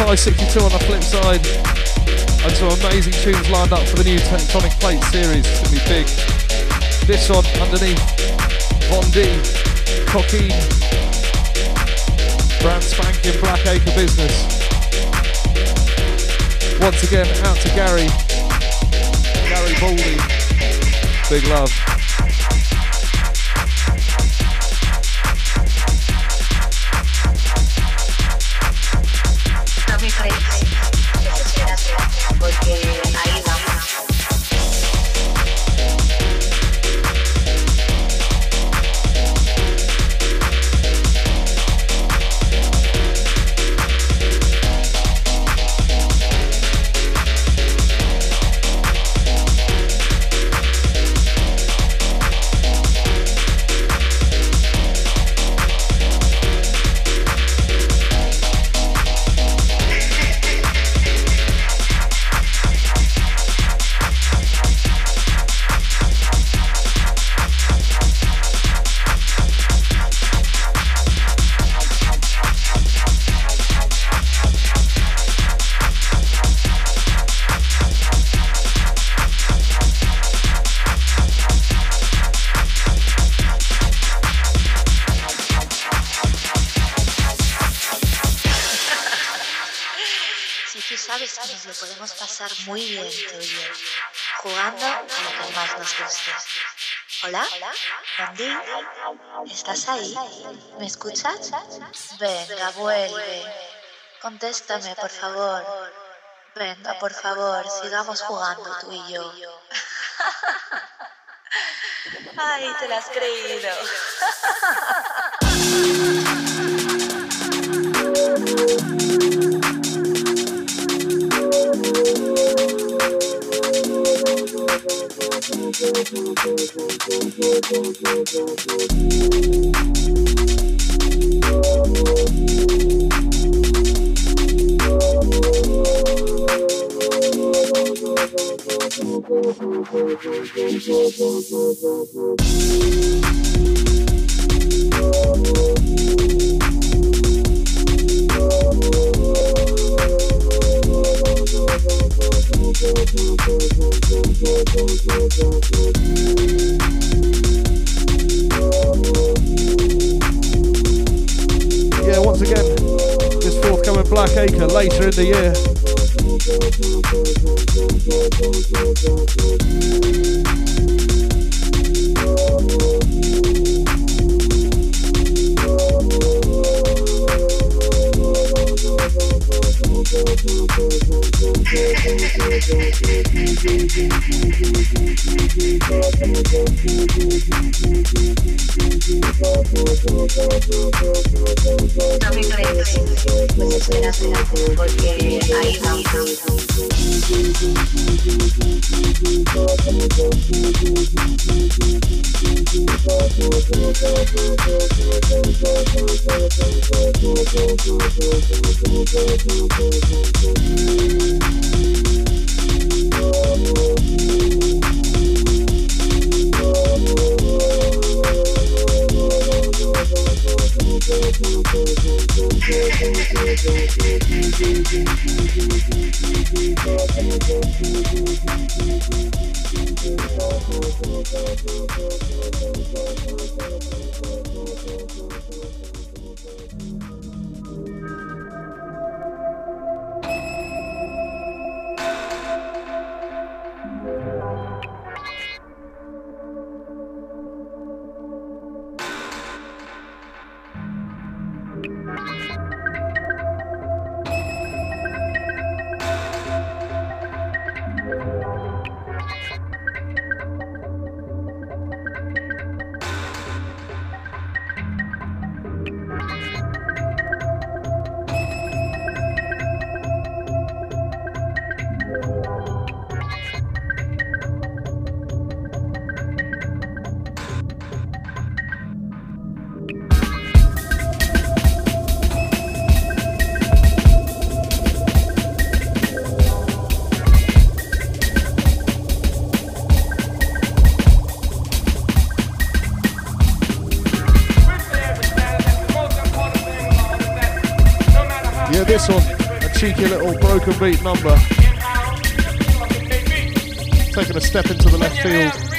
Got 2562 on the flip side, and some amazing tunes lined up for the new tectonic plate series. It's gonna be big. This one underneath, Von D, Coquine, brand spanking Black Acre Business. Once again, out to Gary, Gary Baldy. Big love. Ahí? ¿Me escuchas? Venga, vuelve. Contéstame, por favor. Venga, por favor, sigamos jugando tú y yo. Ay, te lo has creído. Thank yeah, once again, this forthcoming Black Acre later in the year. No me thank you porque ahí vamos. Yeah, this one, a cheeky beat number. Taking a step into the left field.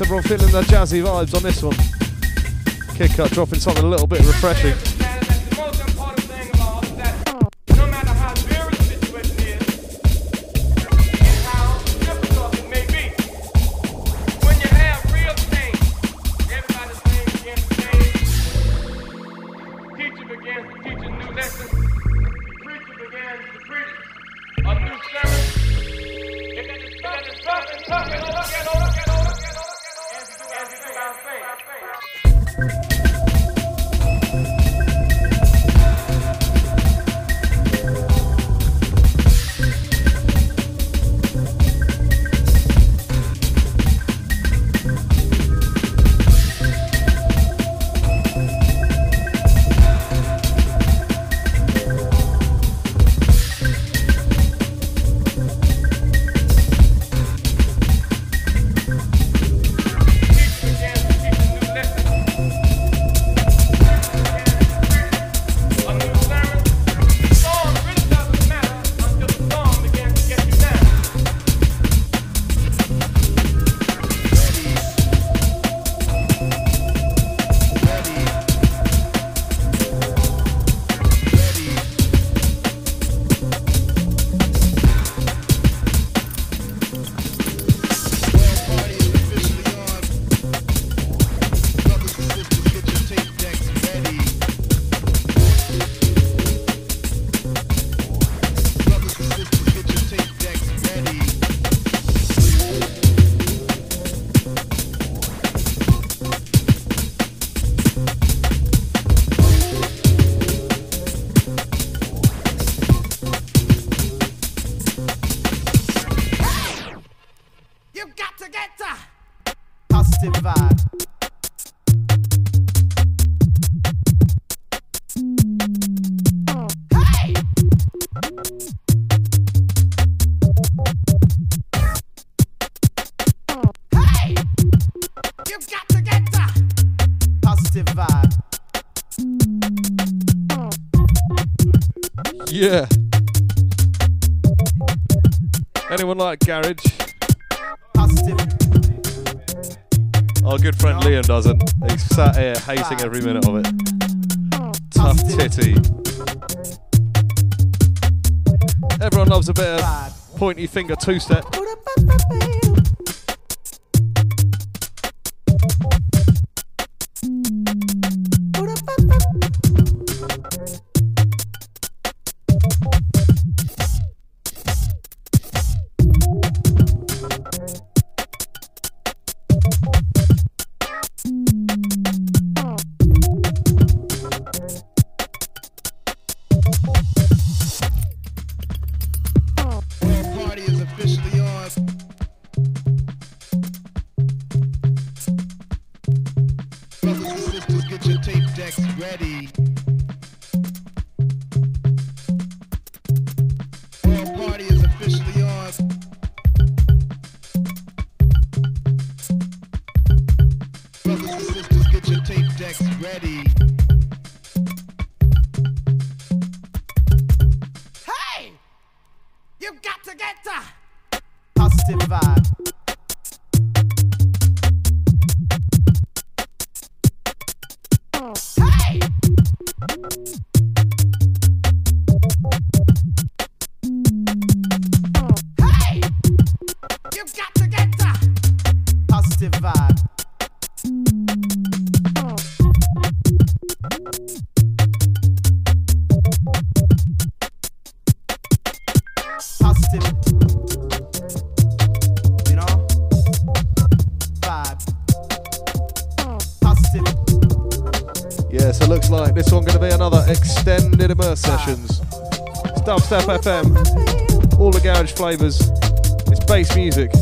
Everyone feeling the jazzy vibes on this one. Kidkut, dropping something a little bit refreshing. hating every minute of it. Tough titty. Everyone loves a bit of pointy finger two step. flavors. It's bass music.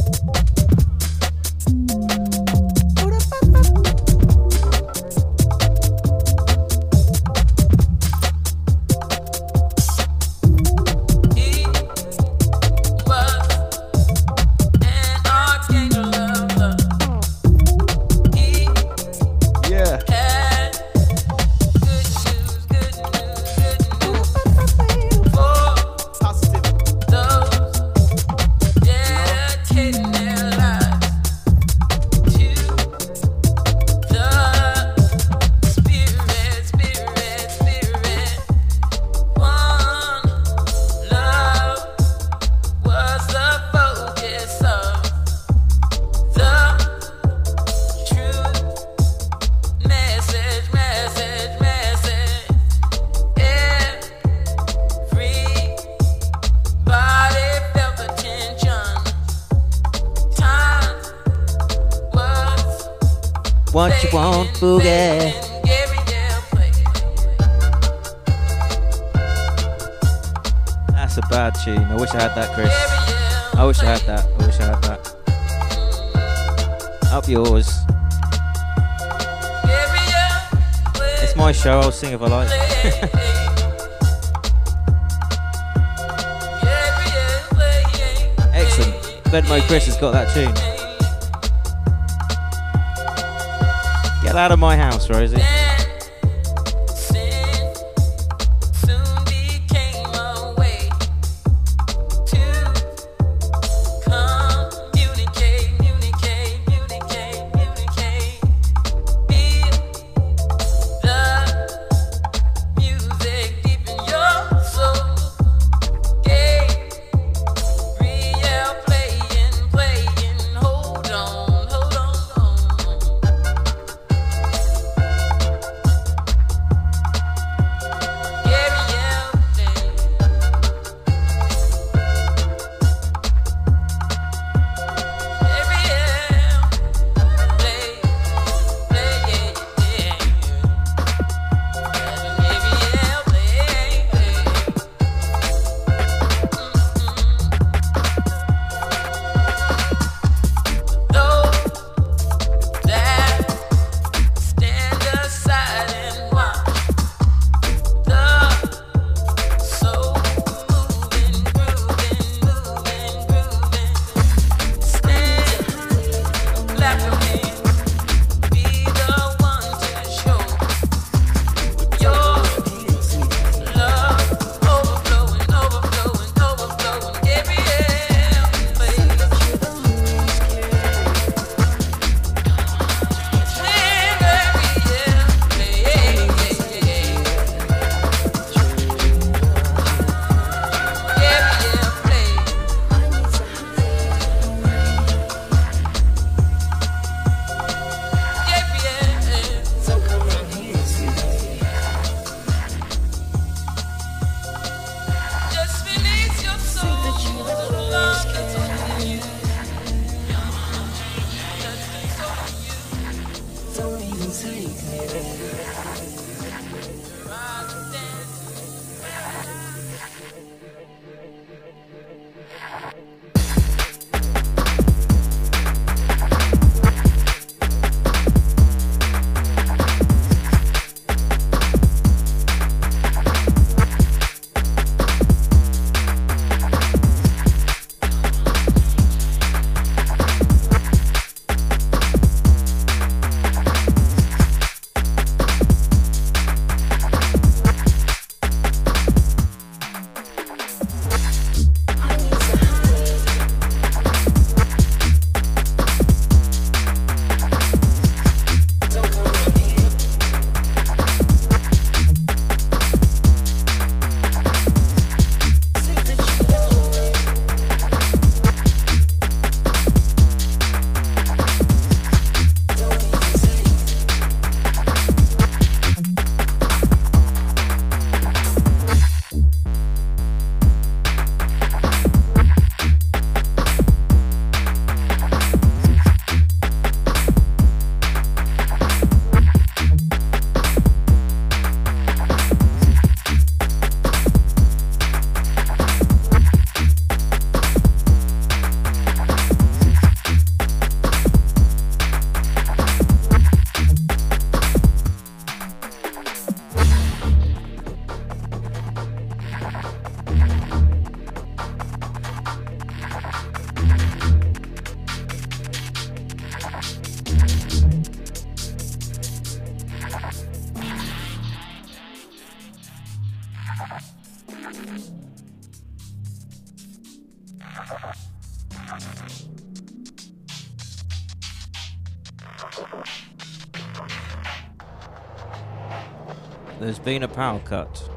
Been a power cut.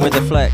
With the flex.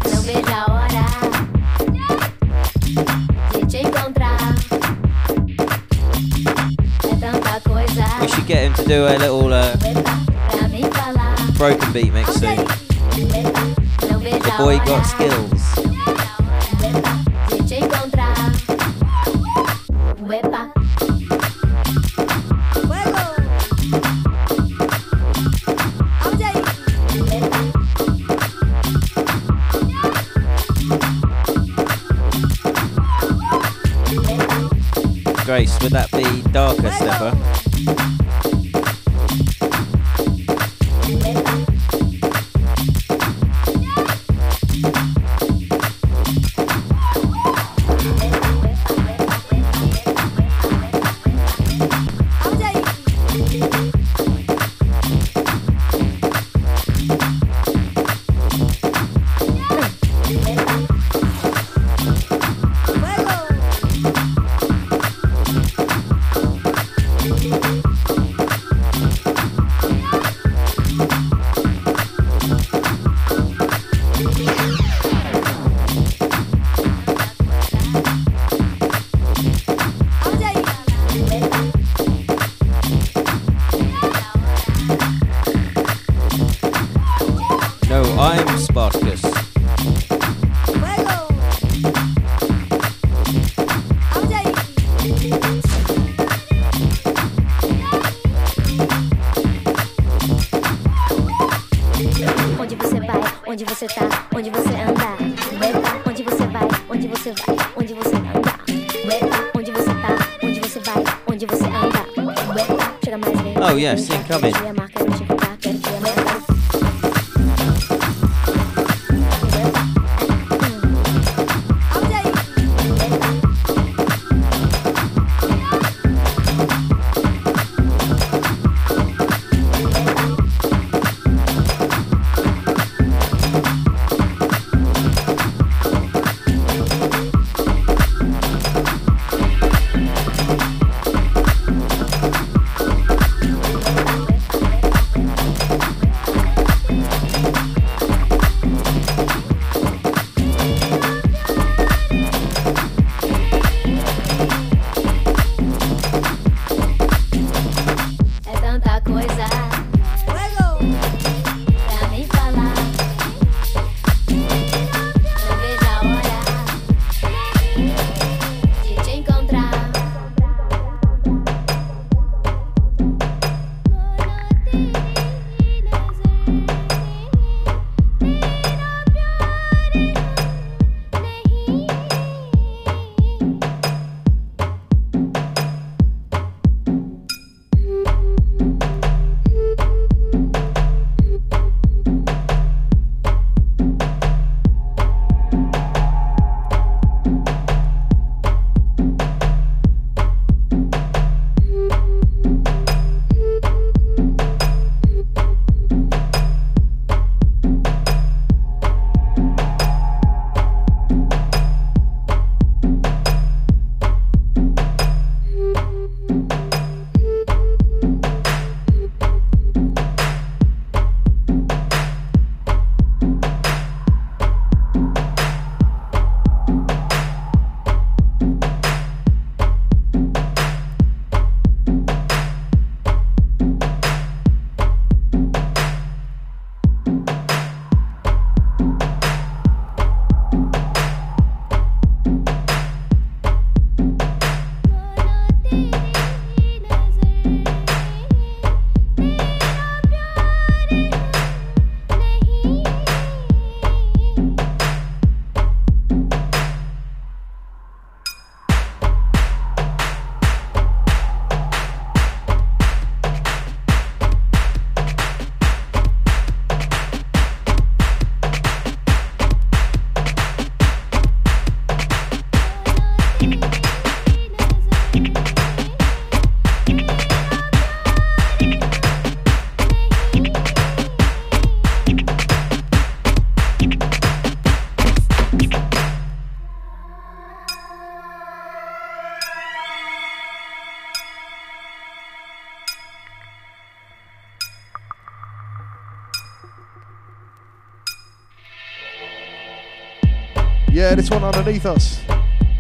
This one underneath us.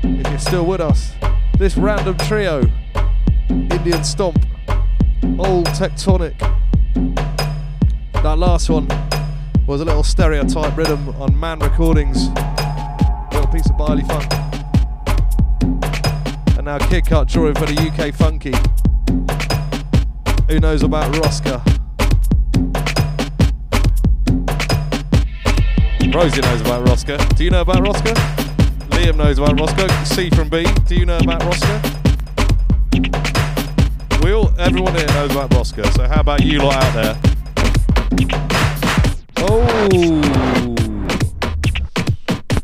If you're still with us, this random trio, Indian Stomp, Old Tectonic. That last one was a little stereotype rhythm on Man Recordings. Little piece of baile funk. And now Kidkut drawing for the UK Funky. Who knows about Roska? Rosie knows about Roska. Do you know about Roska? Liam knows about Roska. C from B. Do you know about Roska? We all, everyone here knows about Roska. So how about you lot out there? Oh!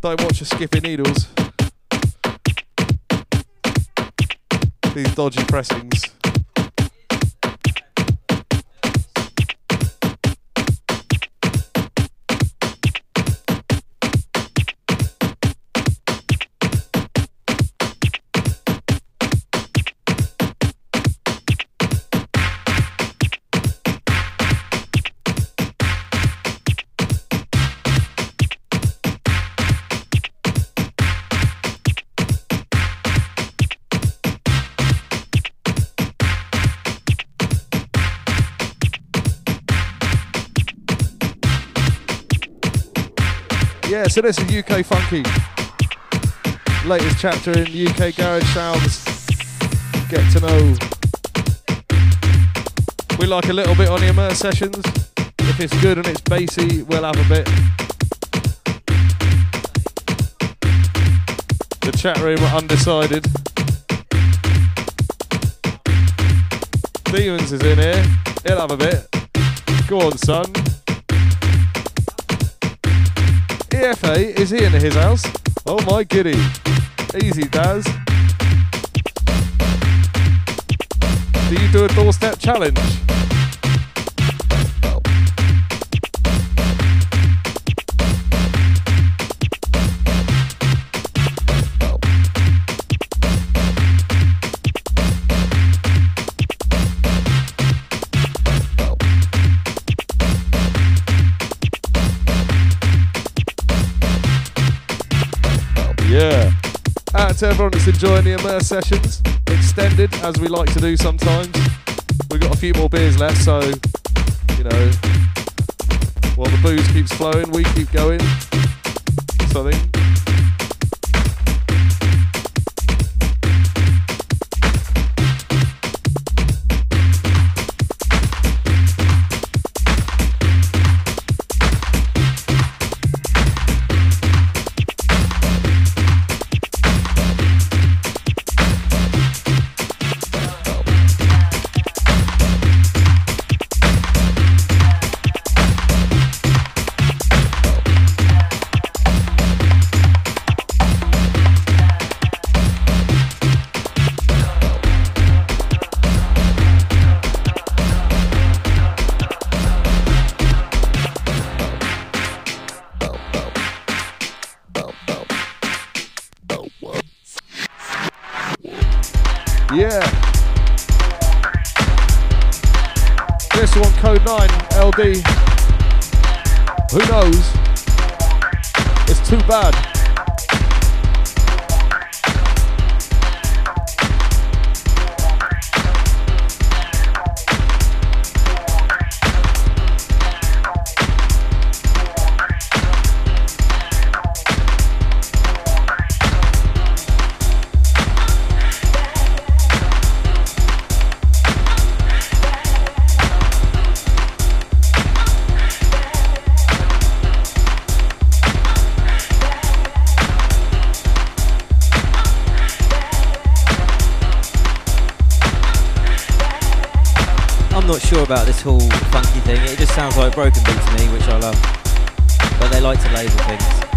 Don't watch your skipping needles. These dodgy pressings. So this is UK Funky. Latest chapter in UK Garage Sounds. Get to know. We like a little bit on the immerse sessions. If it's good and it's bassy, we'll have a bit. The chat room are undecided. Demons is in here. He'll have a bit. Go on, son. EFA, is he in his house? Oh my giddy. Easy, Daz. Do you do a doorstep challenge? To everyone that's enjoying the immerse sessions, extended as we like to do sometimes. We've got a few more beers left, so you know, while the booze keeps flowing, we keep going. So I think. About this whole funky thing. It just sounds like broken beat to me, which I love. But they like to label things.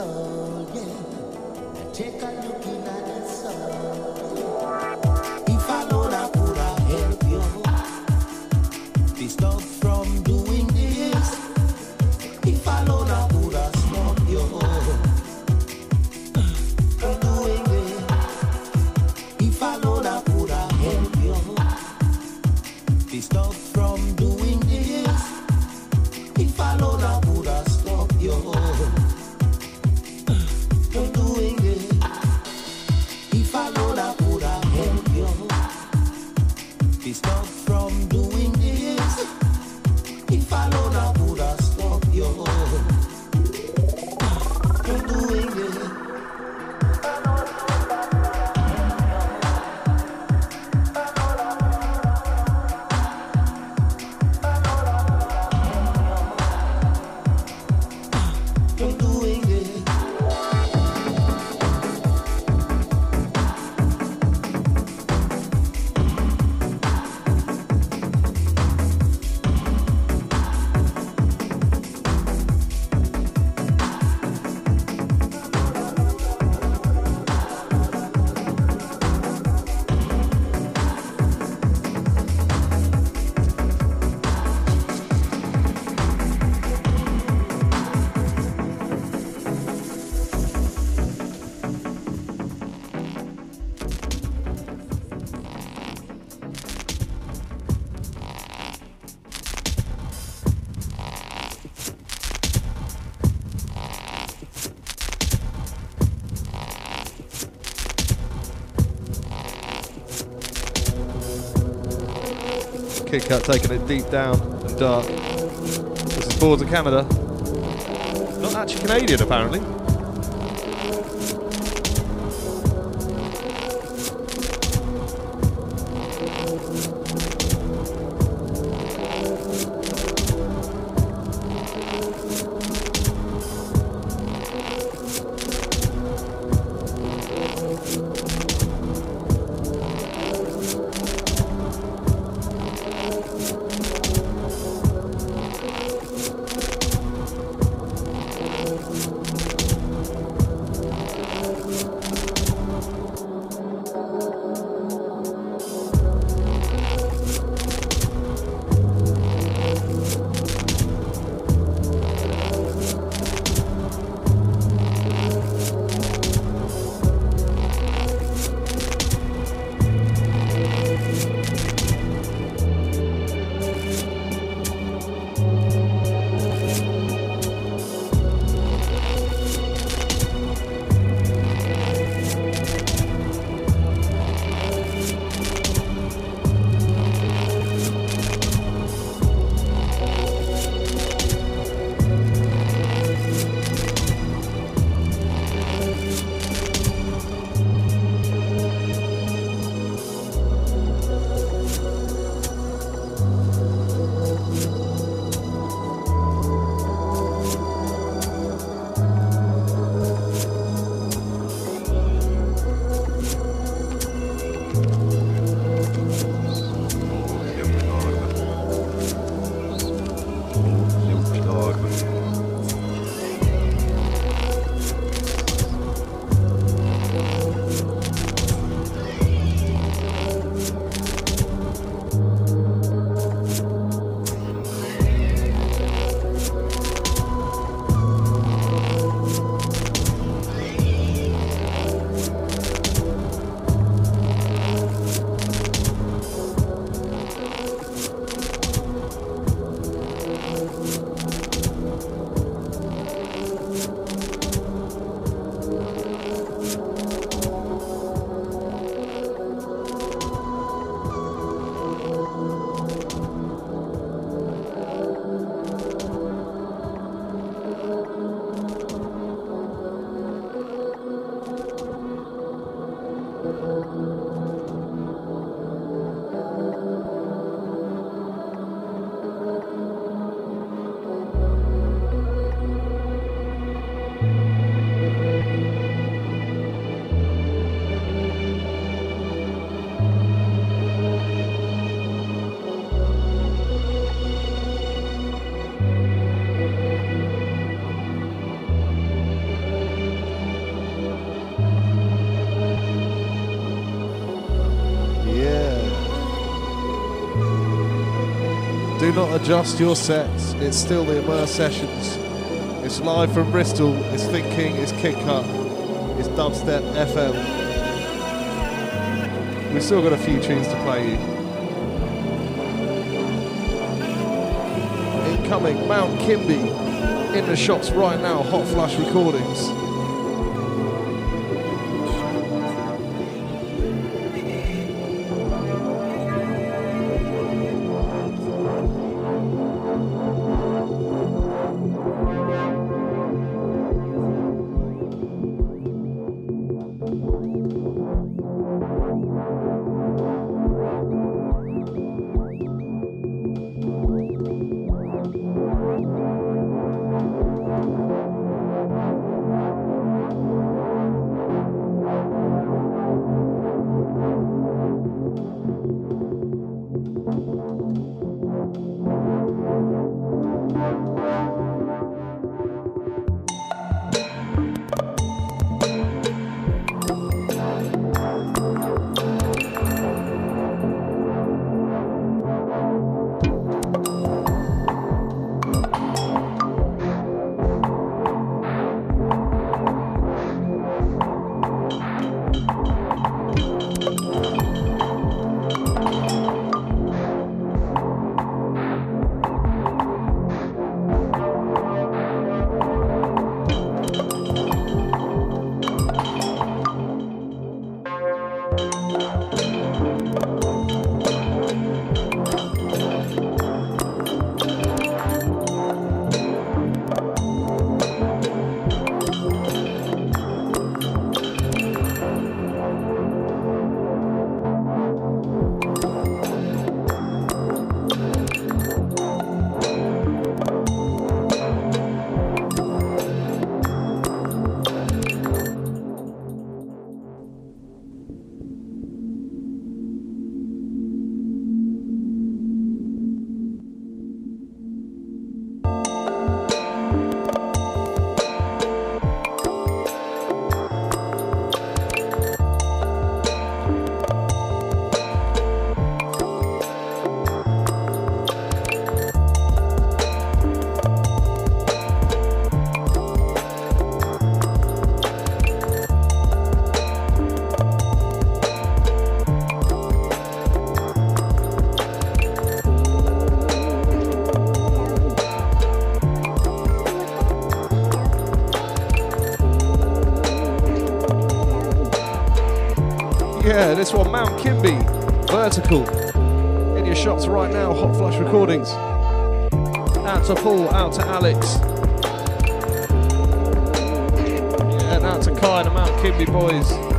Oh. Kidkut, taking it deep down and dark. This is Forza Canada. Not actually Canadian, apparently. Adjust your sets. It's still the Immerse Sessions. It's live from Bristol. It's ThinKing. It's Kidkut. It's Dubstep FM. We've still got a few tunes to play you. Incoming Mount Kimbie in the shops right now. Hot Flush Recordings. Kimbie, Vertical. In your shops right now, Hot Flush Recordings. Out to Paul, out to Alex. Yeah, and out to Kai and the Mount Kimbie boys.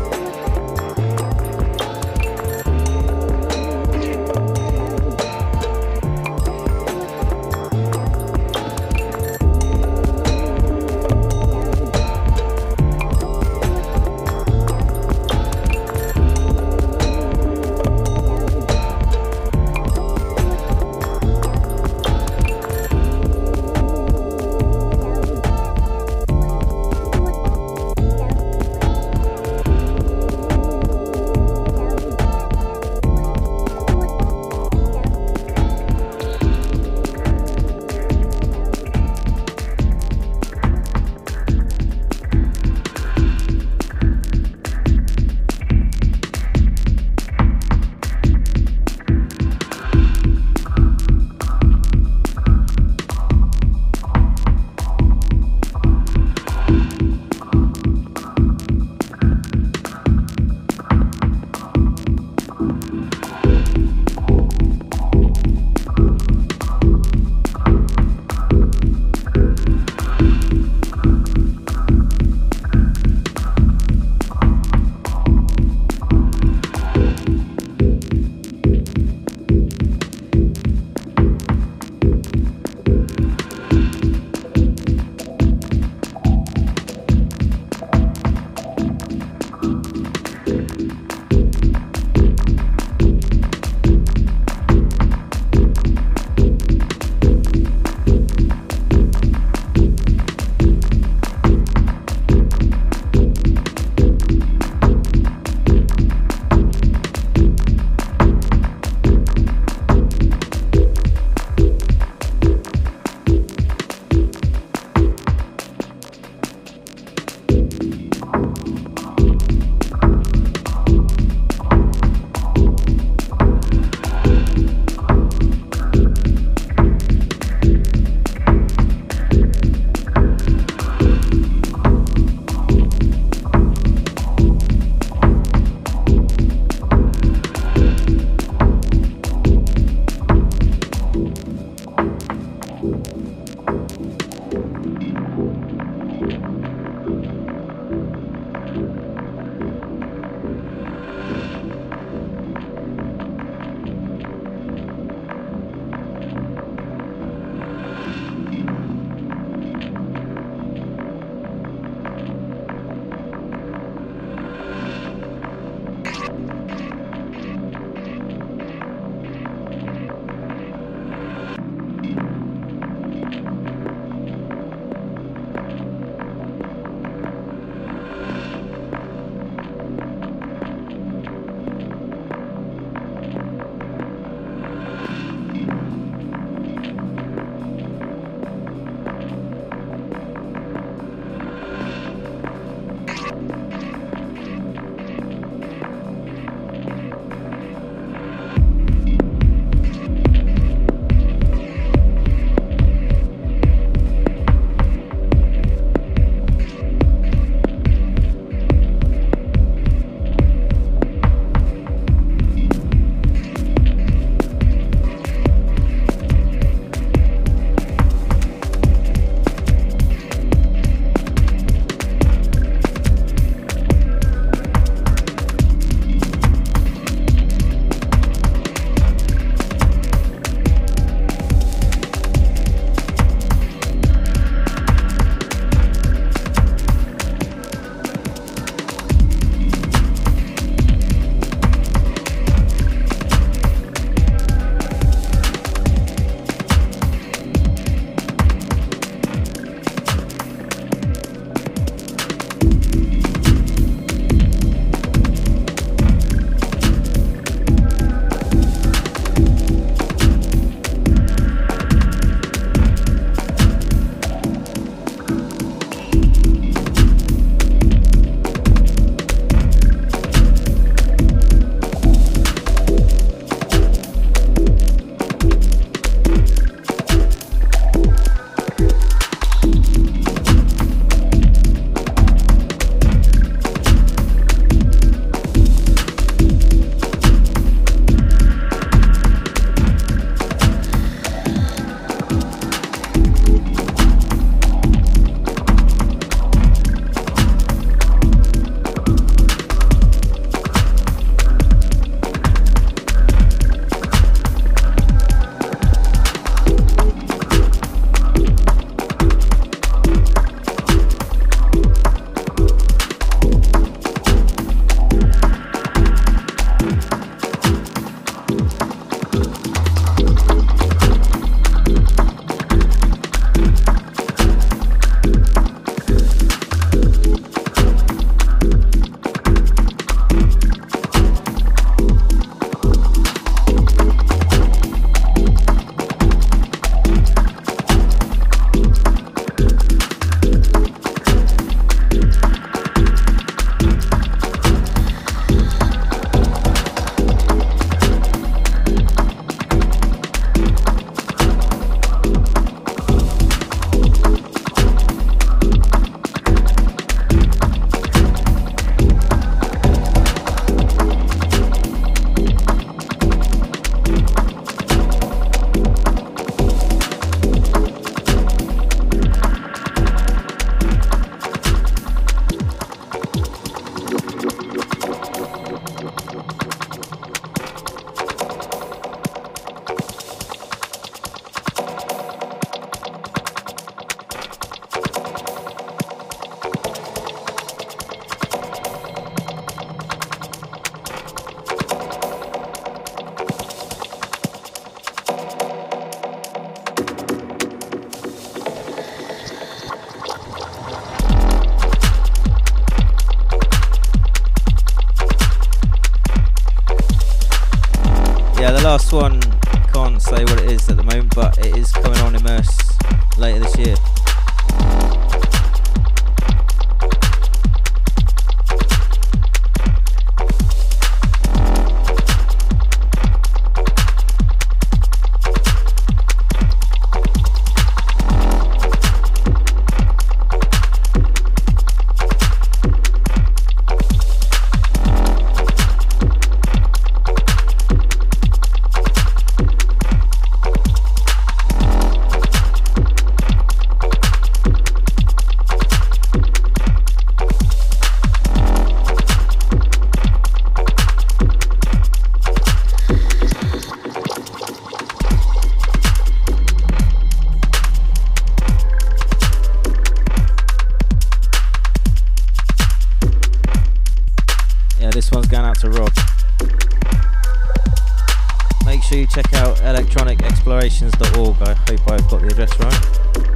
Last one, this one's going out to Rob. Make sure you check out electronicexplorations.org. I hope I've got the address right.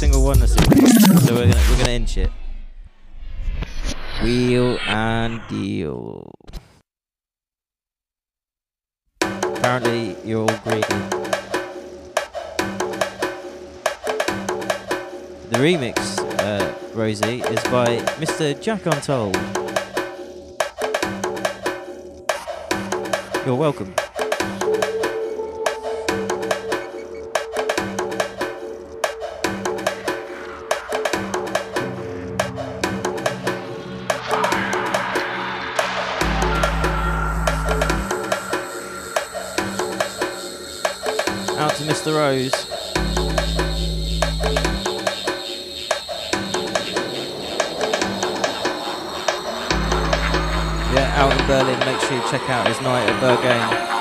Single one this evening. So we're gonna we're gonna inch it. Wheel and deal. Apparently, you're all greedy. The remix, uh, Rosie, is by Mr. Jack Untold. You're welcome. Check out his night at Berghain.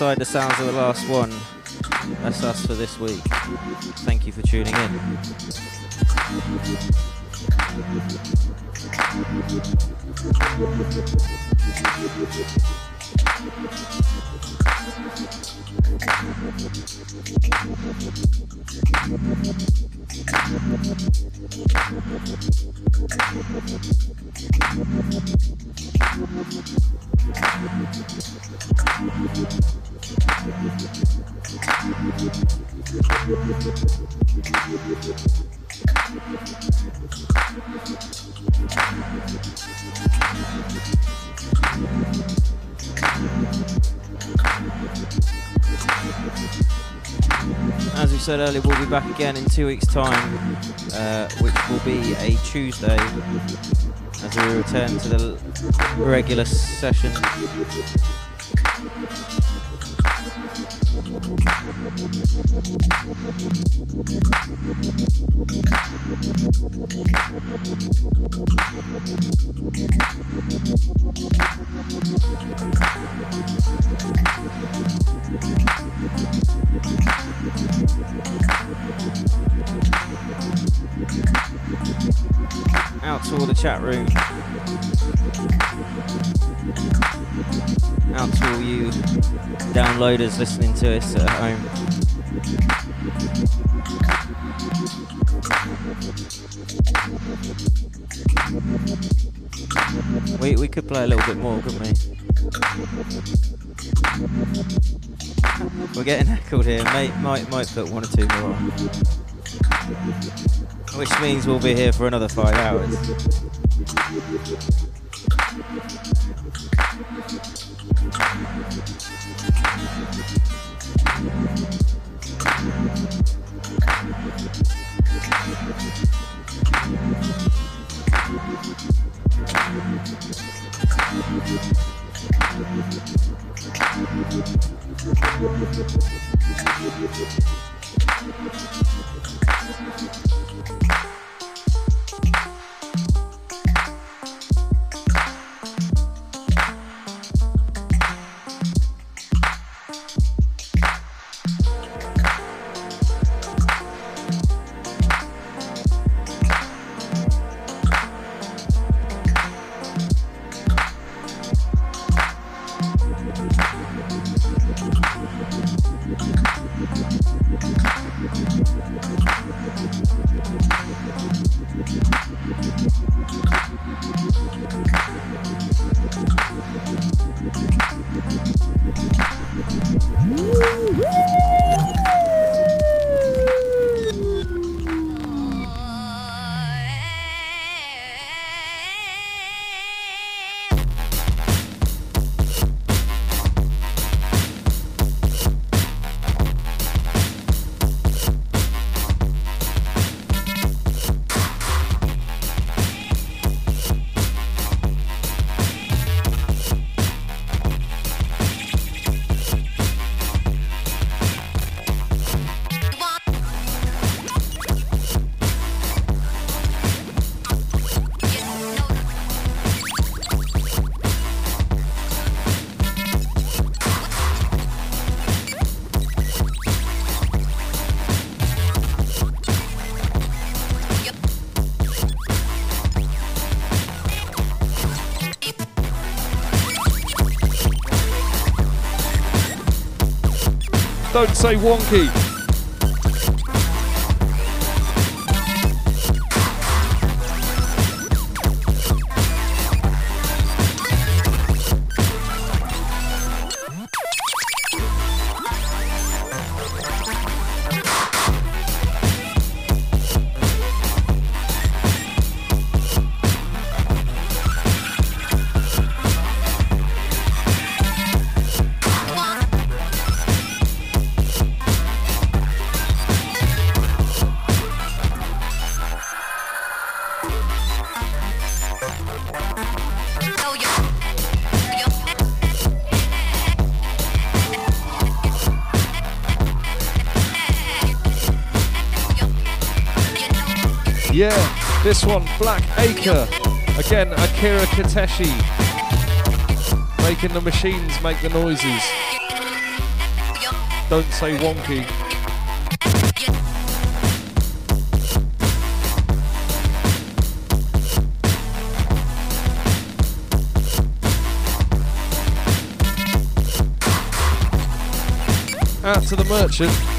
Inside the sounds of the last one. That's us for this week. Thank you for tuning in. Said earlier, we'll be back again in two weeks' time, uh, which will be a Tuesday, as we return to the regular session. Downloaders listening to us at home. We, we could play a little bit more, couldn't we? We're getting heckled here. Mate might might put one or two more on. Which means we'll be here for another five hours. Don't say wonky. This one, Black Acre. Again, Akira Kiteshi. Making the machines make the noises. Don't say wonky. Out to the merchant.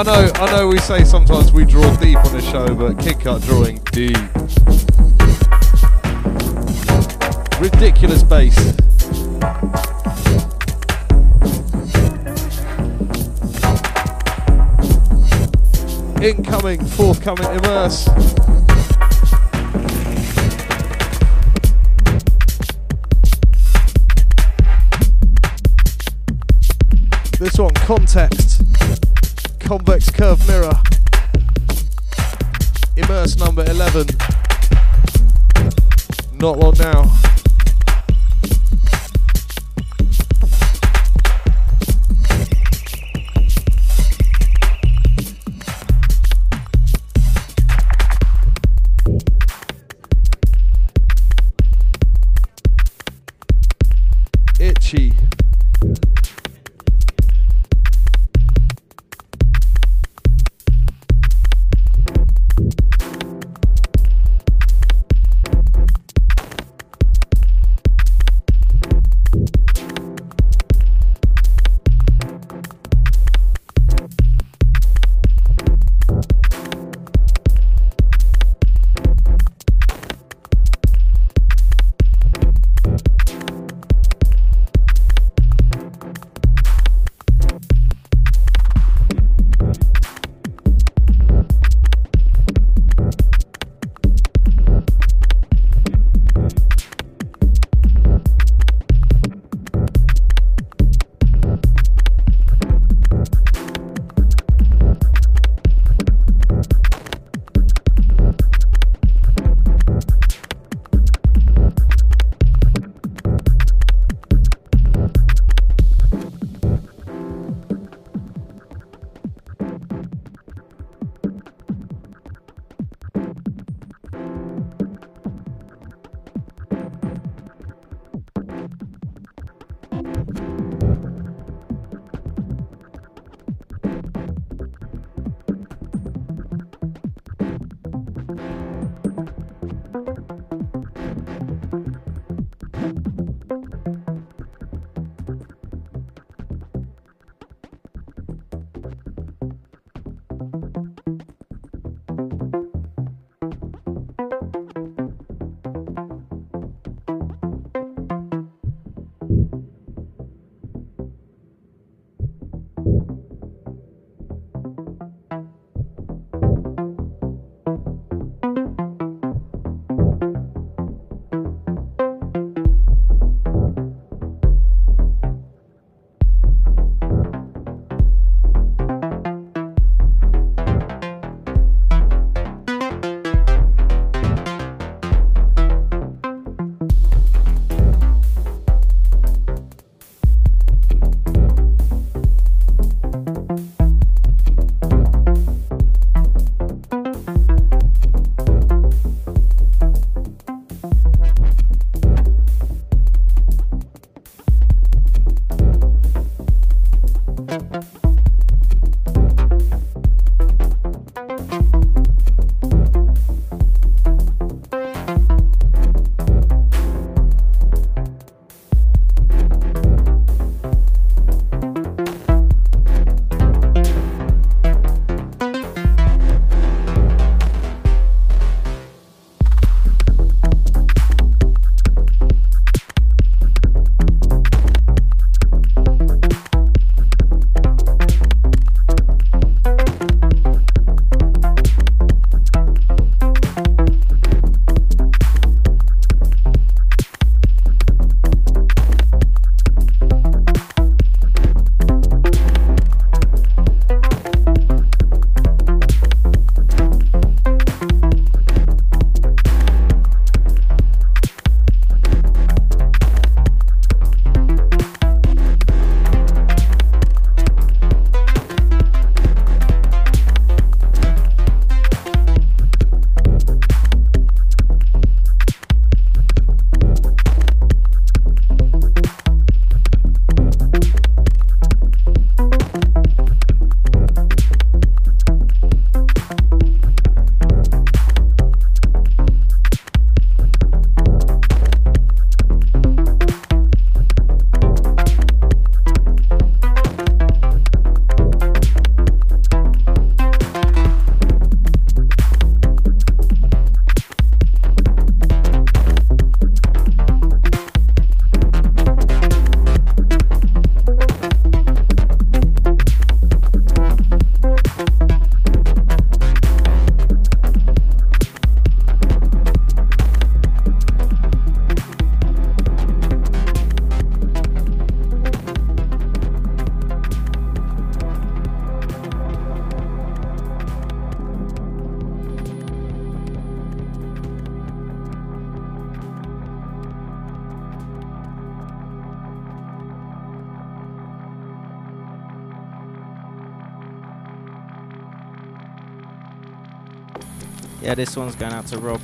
I know, I know, We say sometimes we draw deep on the show, but Kidkut drawing deep. Ridiculous bass. Incoming, forthcoming, immerse. This one, context, convex curve mirror, immerse number 11. Not long now. This one's going out to Rob.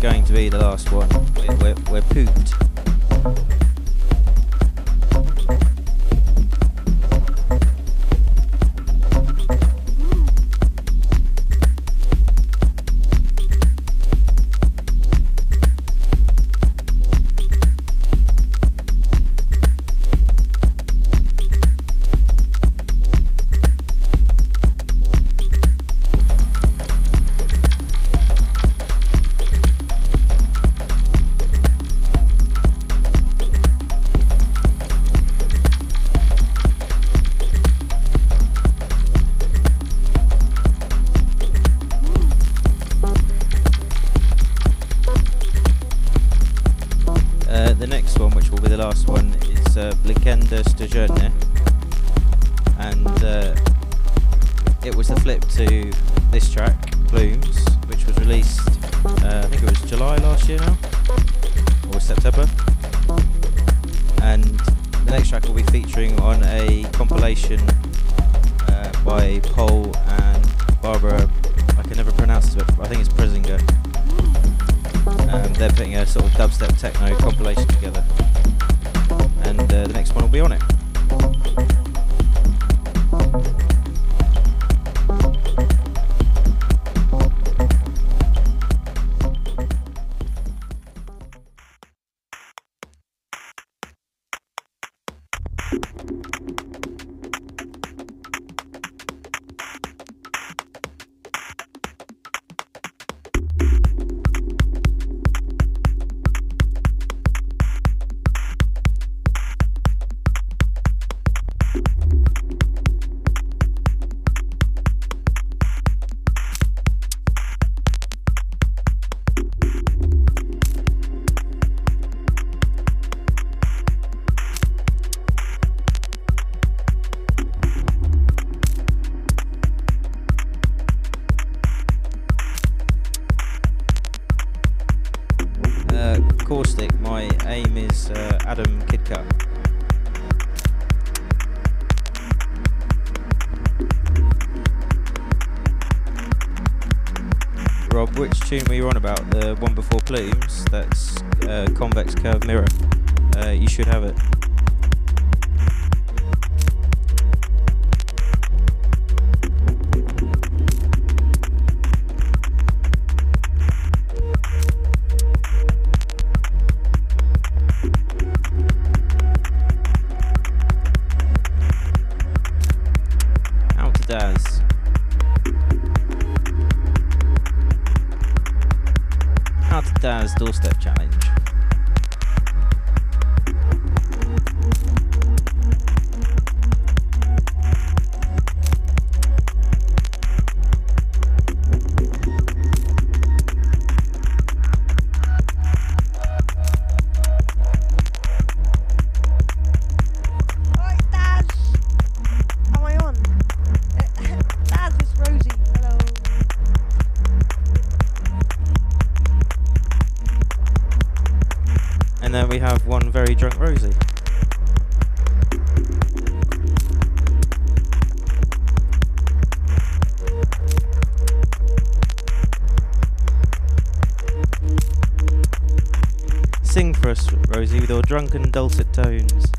going to be the last one. We're, we're, we're pooped. Rosie with her drunken dulcet tones.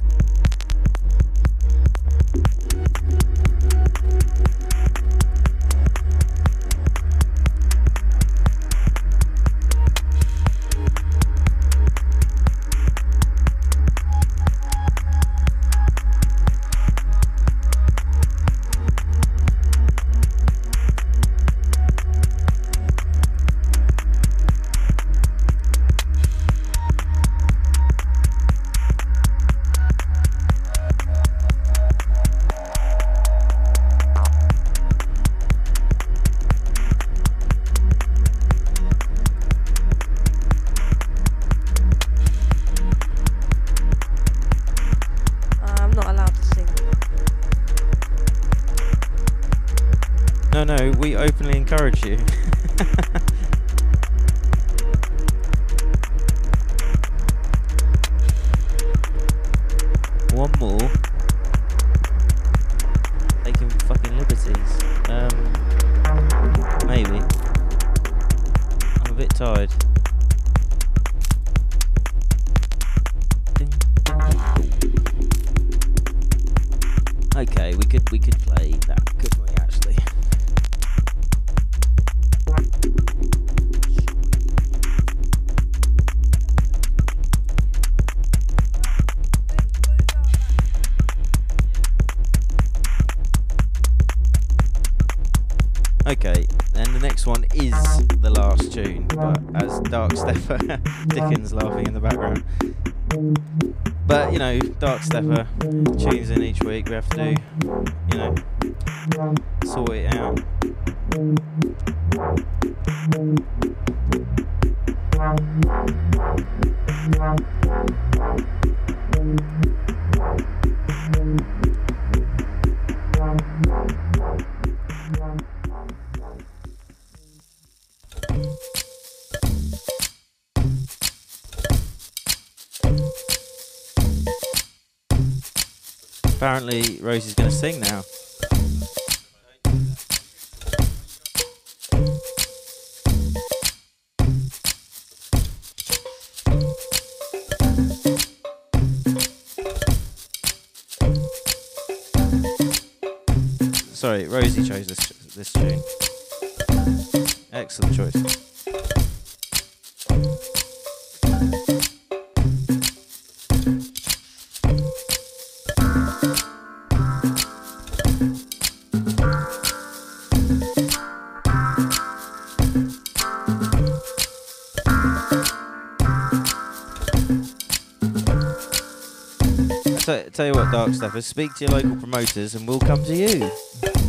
stuff is speak to your local promoters and we'll come to you.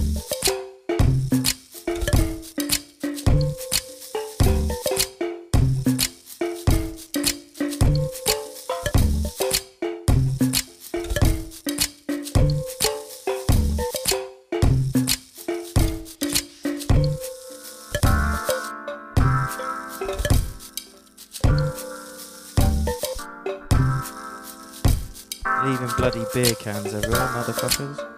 beer cans, everyone, motherfuckers.